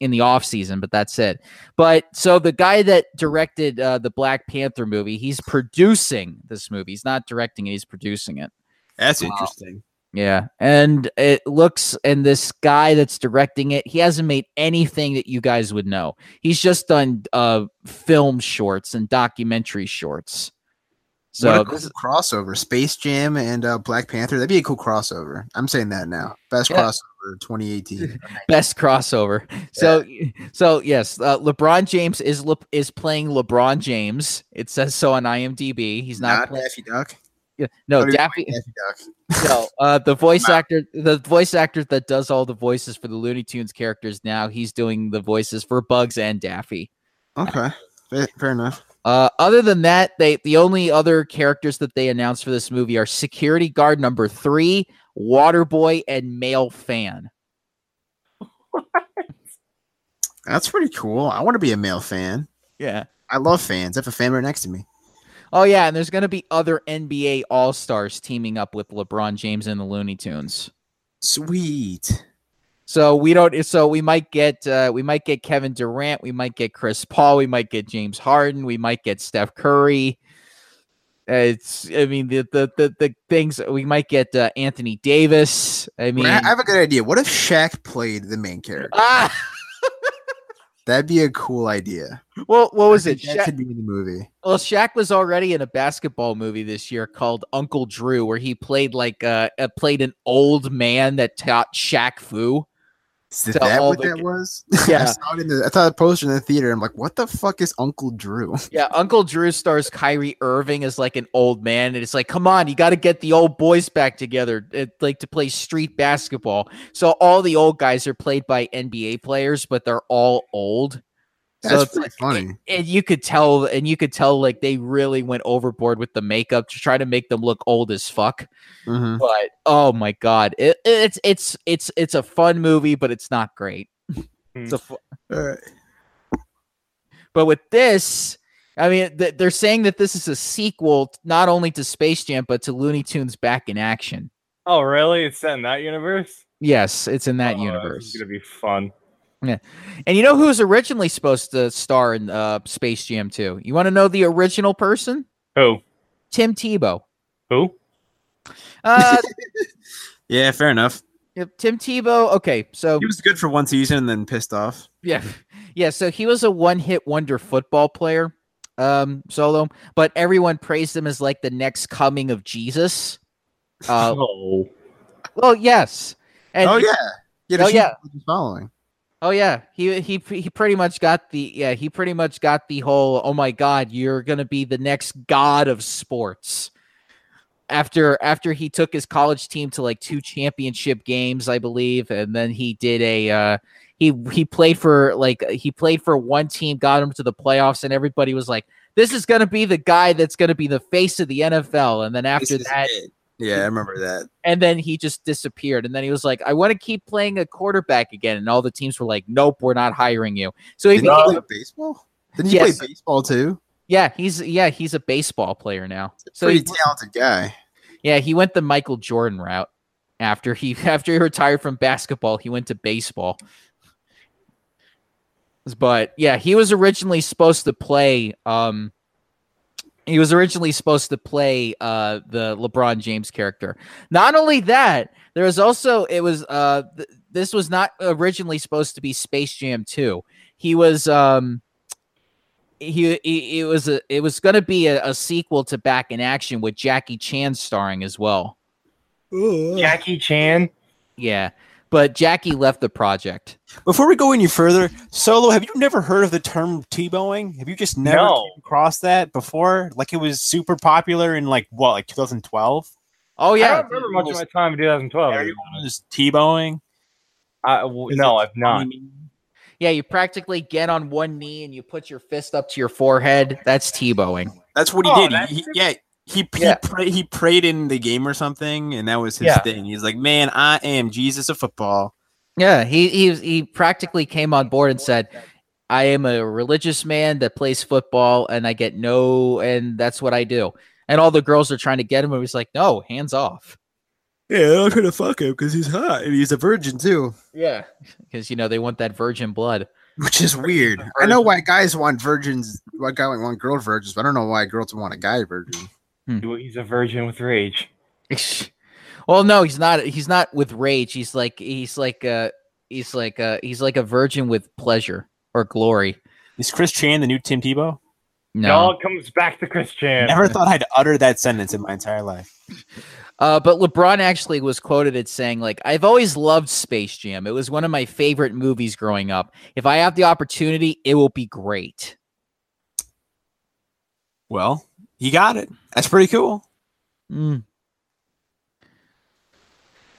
in the off season, but that's it. But so the guy that directed uh, the Black Panther movie, he's producing this movie. He's not directing it; he's producing it. That's Wow. interesting. Yeah, and it looks and this guy that's directing it, he hasn't made anything that you guys would know. He's just done uh film shorts and documentary shorts. So cool crossover, Space Jam and uh, Black Panther. That'd be a cool crossover. I'm saying that now. Best Yeah. crossover 2018. [LAUGHS] best crossover. So so yes, uh, LeBron James is Le- is playing LeBron James. It says so on IMDb. He's not, Not playing. Daffy Duck. No, Daffy. [LAUGHS] No, uh, the voice actor, the voice actor that does all the voices for the Looney Tunes characters now, he's doing the voices for Bugs and Daffy. Okay, fair, fair enough. Uh, other than that, they the only other characters that they announced for this movie are security guard number three, water boy, and male fan. [LAUGHS] That's pretty cool. I want to be a male fan. Yeah. I love fans. I have a fan right next to me. Oh yeah, and there's gonna be other NBA All Stars teaming up with LeBron James and the Looney Tunes. Sweet. So we don't. So we might get uh, we might get Kevin Durant. We might get Chris Paul. We might get James Harden. We might get Steph Curry. Uh, It's. I mean the the the, the things we might get uh, Anthony Davis. I mean. I I have a good idea. What if Shaq played the main character? ah. [LAUGHS] That'd be a cool idea. Well, what was it? That Shaq, could be in the movie. well, Shaq was already in a basketball movie this year called Uncle Drew, where he played like uh, uh played an old man that taught Shaq Fu. Is that what the- that was? [LAUGHS] Yeah. I saw it in the. I saw the poster in the theater. I'm like, what the fuck is Uncle Drew? [LAUGHS] Yeah, Uncle Drew stars Kyrie Irving as like an old man, and it's like, come on, you got to get the old boys back together, uh, like to play street basketball. So all the old guys are played by NBA players, but they're all old. So That's it's like- funny. and you could tell, and you could tell, like they really went overboard with the makeup to try to make them look old as fuck. Mhm. But oh my god, it, it's it's it's it's a fun movie, but it's not great. it's a fu- Alright. But with this, I mean, th- they're saying that this is a sequel t- not only to Space Jam but to Looney Tunes Back in Action. Oh, really? It's set in that universe? Yes, it's in that Oh, universe. It's gonna be fun. And you know who was originally supposed to star in uh, Space Jam 2? You want to know the original person? Who? Tim Tebow. Who? Uh, [LAUGHS] Yeah, fair enough. yep, Tim Tebow. Okay, so He was good for one season and then pissed off. yeah, yeah. So he was a one-hit wonder football player, um, solo. But everyone praised him as like the next coming of Jesus. Uh, [LAUGHS] oh. well, yes. And oh yeah. Yeah. Oh, yeah. following. Oh yeah, he he he pretty much got the yeah he pretty much got the whole oh my god you're gonna be the next god of sports. After after he took his college team to like two championship games, I believe, and then he did a uh, he he played for like he played for one team, got him to the playoffs, and everybody was like, "This is gonna be the guy that's gonna be the face of the NFL." And then after This that. Yeah, I remember that. and then he just disappeared. And then he was like, "I want to keep playing a quarterback again." And all the teams were like, "Nope, we're not hiring you." So he Did he became, play baseball? Didn't he Yes. play baseball too? yeah, he's yeah, he's a baseball player now. So Pretty he, talented guy. yeah, he went the Michael Jordan route. After he [LAUGHS] after he retired from basketball, he went to baseball. But yeah, he was originally supposed to play um he was originally supposed to play uh the LeBron James character. Not only that, there was also it was uh th- this was not originally supposed to be Space Jam 2. He was um he, he it was a it was going to be a, a sequel to Back in Action with Jackie Chan starring as well. Jackie Chan. Yeah, but Jackie left the project. Before we go any further, Solo, have you never heard of the term Tebowing? Have you just never No. came across that before? Like it was super popular in like what, like 2012? Oh I yeah, don't remember much of my time in 2012. Everyone was Tebowing. I, w- Is no, I've not. funny? yeah. You practically get on one knee and you put your fist up to your forehead. That's Tebowing. That's what he Oh, did. that's He, he- yeah, he he, Yeah. pray, he prayed in the game or something, and that was his Yeah. thing. He's like, "Man, I am Jesus of football." Yeah, he he he practically came on board and said, "I am a religious man that plays football, and I get no, and that's what I do." And all the girls are trying to get him, and he's like, "No, hands off." Yeah, I'm trying to fuck him because he's hot and he's a virgin too, Yeah, because you know they want that virgin blood. which is weird. I know why guys want virgins, why guys want girl virgins, but I don't know why girls want a guy virgin. He's a virgin with rage. [LAUGHS] well, no, he's not. He's not with rage. He's like he's like uh he's like uh he's like a virgin with pleasure or glory. Is Chris Chan the new Tim Tebow? It No, all comes back to Christian. Never thought I'd utter that sentence in my entire life. [LAUGHS] Uh, but LeBron actually was quoted as saying, like, I've always loved Space Jam. It was one of my favorite movies growing up. If I have the opportunity, it will be great. Well, he got it. That's pretty cool. Mm.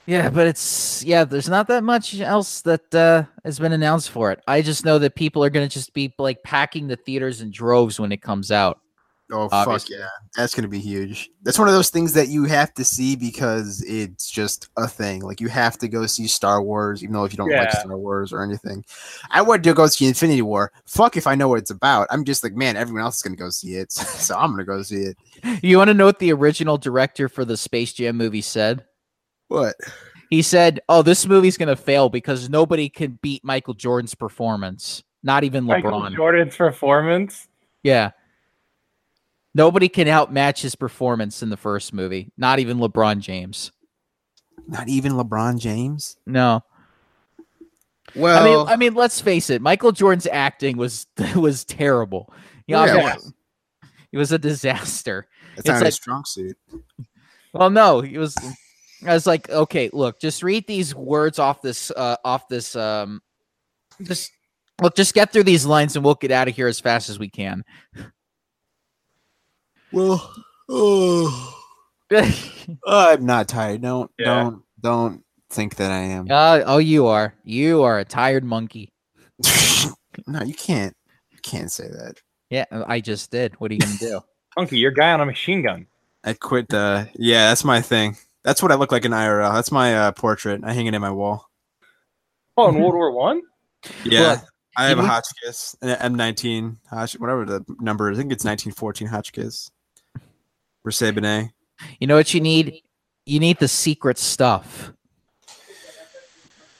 Yeah, but it's yeah, there's not that much else that uh, has been announced for it. I just know that people are gonna just be like packing the theaters in droves when it comes out. Oh Obviously. fuck yeah, that's gonna be huge. That's one of those things that you have to see because it's just a thing. Like you have to go see Star Wars, even though if you don't like Star Wars or anything. I would to go see Infinity War. Fuck if I know what it's about. I'm just like, man, everyone else is gonna go see it, [LAUGHS] so I'm gonna go see it. You want to know what the original director for the Space Jam movie said? What? He said, "Oh, this movie's gonna fail because nobody can beat Michael Jordan's performance. Not even Michael LeBron. Jordan's performance. Yeah. Nobody can outmatch his performance in the first movie. Not even LeBron James. Not even LeBron James. No. Well, I mean, I mean, let's face it. Michael Jordan's acting was [LAUGHS] was terrible. You know, Yeah, I it mean, was. it was a disaster. it's it's not like- his strong suit. Well, no, he was. I was like, okay, look, just read these words off this, uh, off this, um, just look, just get through these lines, and we'll get out of here as fast as we can. Well, oh, [LAUGHS] I'm not tired. Don't, Yeah. don't, don't think that I am. uh, oh, you are, you are a tired monkey. [LAUGHS] no, you can't. You can't say that. Yeah, I just did. What are you gonna do? [LAUGHS] Monkey, your guy on a machine gun. I quit. Uh, yeah, that's my thing. That's what I look like in IRL. That's my uh, portrait. I hang it in my wall. Oh, in World War One. Yeah, Well, I have a you- Hotchkiss, an M19, Hotch, whatever the number is. I think it's 1914 Hotchkiss. Benet. You know what you need? You need the secret stuff.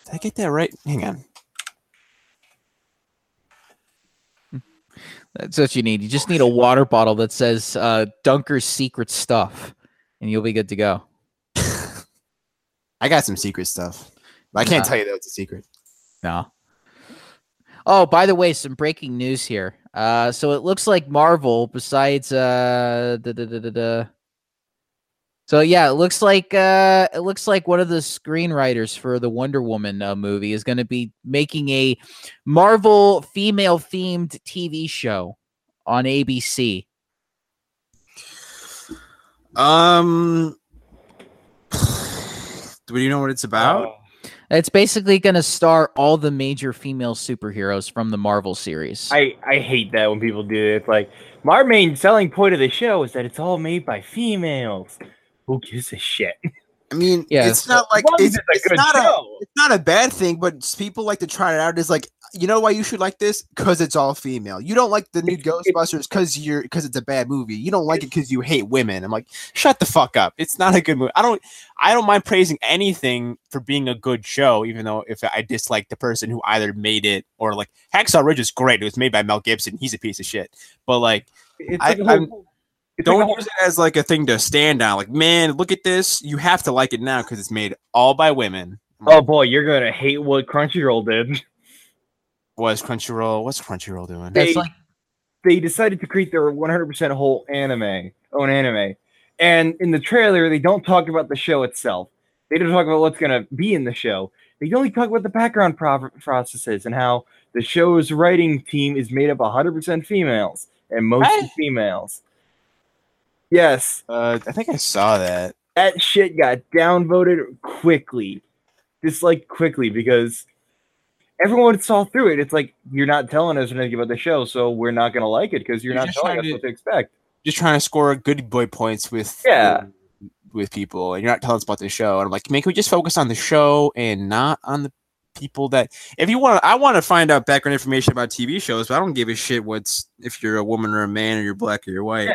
Did I get that right? Hang on. That's what you need. You just need a water bottle that says uh, Dunker's secret stuff, and you'll be good to go. [LAUGHS] I got some secret stuff. I can't tell you that it's a secret. No. Oh, by the way, some breaking news here. Uh, so it looks like Marvel, besides uh, da, da, da, da, da. so yeah, it looks like uh, it looks like one of the screenwriters for the Wonder Woman uh, movie is going to be making a Marvel female themed TV show on ABC. Um, [SIGHS] do you know what it's about? It's basically going to star all the major female superheroes from the Marvel series. I, I hate that when people do it. It's like my main selling point of the show is that it's all made by females. Who gives a shit? [LAUGHS] I mean, Yeah, it's so- not like As long as it's, it's a it's good not a it's not a bad thing, but people like to try it out. Is like, you know why you should like this? Because it's all female. You don't like the new It's- it's- Ghostbusters because you're because it's a bad movie. You don't like it because you hate women. I'm like, shut the fuck up. It's not a good movie. I don't I don't mind praising anything for being a good show, even though if I dislike the person who either made it or like Hacksaw Ridge is great. It was made by Mel Gibson. He's a piece of shit. But like It's I- like a I'm- whole, it's don't whole- use it as like a thing to stand on. Like, man, look at this. You have to like it now because it's made all by women. Oh boy, you're gonna hate what Crunchyroll did. Was Crunchyroll? What's Crunchyroll doing? They- like They decided to create their 100% whole anime, own anime, and in the trailer they don't talk about the show itself. They don't talk about what's gonna be in the show. They only talk about the background pro- processes and how the show's writing team is made up 100% females and mostly Hey. females. Yes, Uh, I think I saw that. that shit got downvoted quickly, just like quickly because everyone saw through it. It's like you're not telling us anything about the show, so we're not gonna like it because you're, You're not telling us to- what to expect. just trying to score good boy points with Yeah. with people, and you're not telling us about the show. And I'm like, man, can we just focus on the show and not on the people that? If you want, I want to find out background information about TV shows, but I don't give a shit what's if you're a woman or a man or you're black or you're white. Yeah.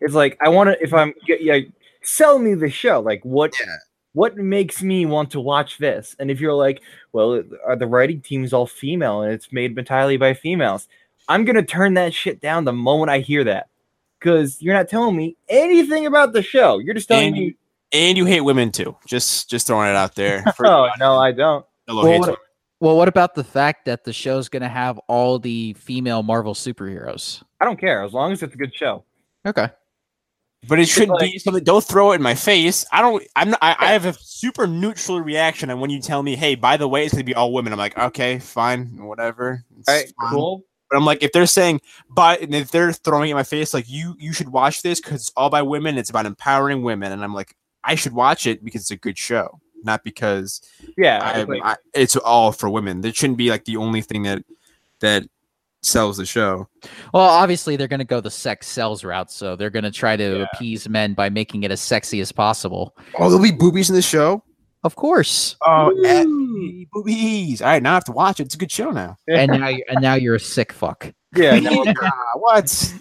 It's like I want to if I'm yeah, yeah, sell me the show. Like what Yeah. what makes me want to watch this? And if you're like, well, are the writing team's all female and it's made entirely by females, I'm gonna turn that shit down the moment I hear that. Because you're not telling me anything about the show. You're just telling And me, you, and you hate women too. Just just throwing it out there. [LAUGHS] For oh no, I don't. fellow Well, hates what- Well, what about the fact that the show's going to have all the female Marvel superheroes? I don't care as long as it's a good show. Okay. But it should like- be something. Don't throw it in my face. I don't. I'm. Not, I, I have a super neutral reaction, and when you tell me, "Hey, by the way, it's gonna be all women," I'm like, "Okay, fine, whatever." It's All right, fine. cool. But I'm like, if they're saying, but and if they're throwing it in my face, like you, you should watch this because it's all by women. It's about empowering women, and I'm like, I should watch it because it's a good show, not because Yeah, I, it's like- I, it's all for women. That shouldn't be like the only thing that that sells the show. Well, obviously they're going to go the sex sells route, so they're going to try to Yeah. appease men by making it as sexy as possible. Oh, there'll be boobies in the show. Of course. Oh, Woo! eh, boobies! All right, now I have to watch it. It's a good show now. [LAUGHS] And now you and now you're a sick fuck. yeah, no, [LAUGHS] Ah, what?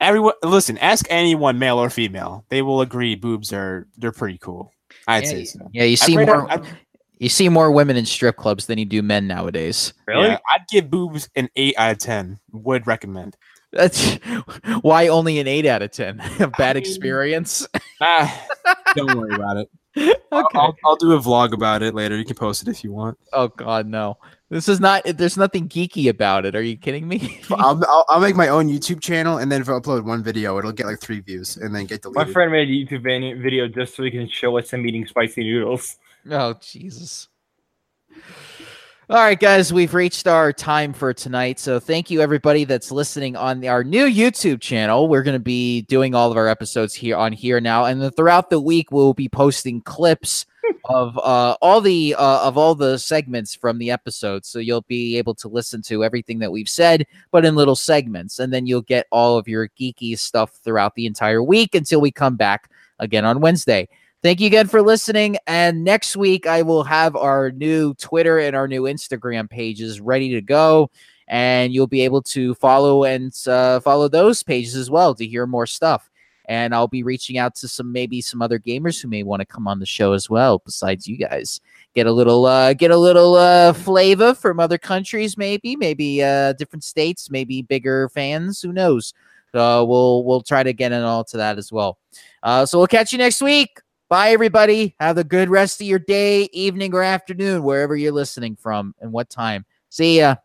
Everyone, listen. Ask anyone, male or female. They will agree. Boobs are they're pretty cool. I'd Yeah, say so. Yeah, you see more it- I'd- you see more women in strip clubs than you do men nowadays. really? yeah, I'd give boobs an eight out of ten. Would recommend. That's [LAUGHS] why only an 8 out of 10. [LAUGHS] A bad mean- experience. [LAUGHS] Ah, don't worry about it. I'll, okay. I'll, I'll do a vlog about it later. You can post it if you want. Oh god, no. This is not there's nothing geeky about it. Are you kidding me? I'll, I'll, I'll make my own YouTube channel, and then if I upload one video, it'll get like three views, and then get deleted. My friend made a YouTube video just so he can show us him eating spicy noodles. Oh Jesus. All right, guys, we've reached our time for tonight. So thank you everybody that's listening on our new YouTube channel. We're going to be doing all of our episodes here on here now, and then throughout the week we'll be posting clips [LAUGHS] of uh, all the uh, of all the segments from the episodes. So you'll be able to listen to everything that we've said, but in little segments, and then you'll get all of your geeky stuff throughout the entire week until we come back again on Wednesday. Thank you again for listening. And next week, I will have our new Twitter and our new Instagram pages ready to go. And you'll be able to follow and uh, follow those pages as well to hear more stuff. And I'll be reaching out to some maybe some other gamers who may want to come on the show as well, besides you guys. Get a little uh, get a little uh, flavor from other countries, maybe, maybe uh, different states, maybe bigger fans. Who knows? We'll we'll try to get in all to that as well. Uh, so we'll catch you next week. Bye, everybody. Have a good rest of your day, evening, or afternoon, wherever you're listening from and what time. See ya.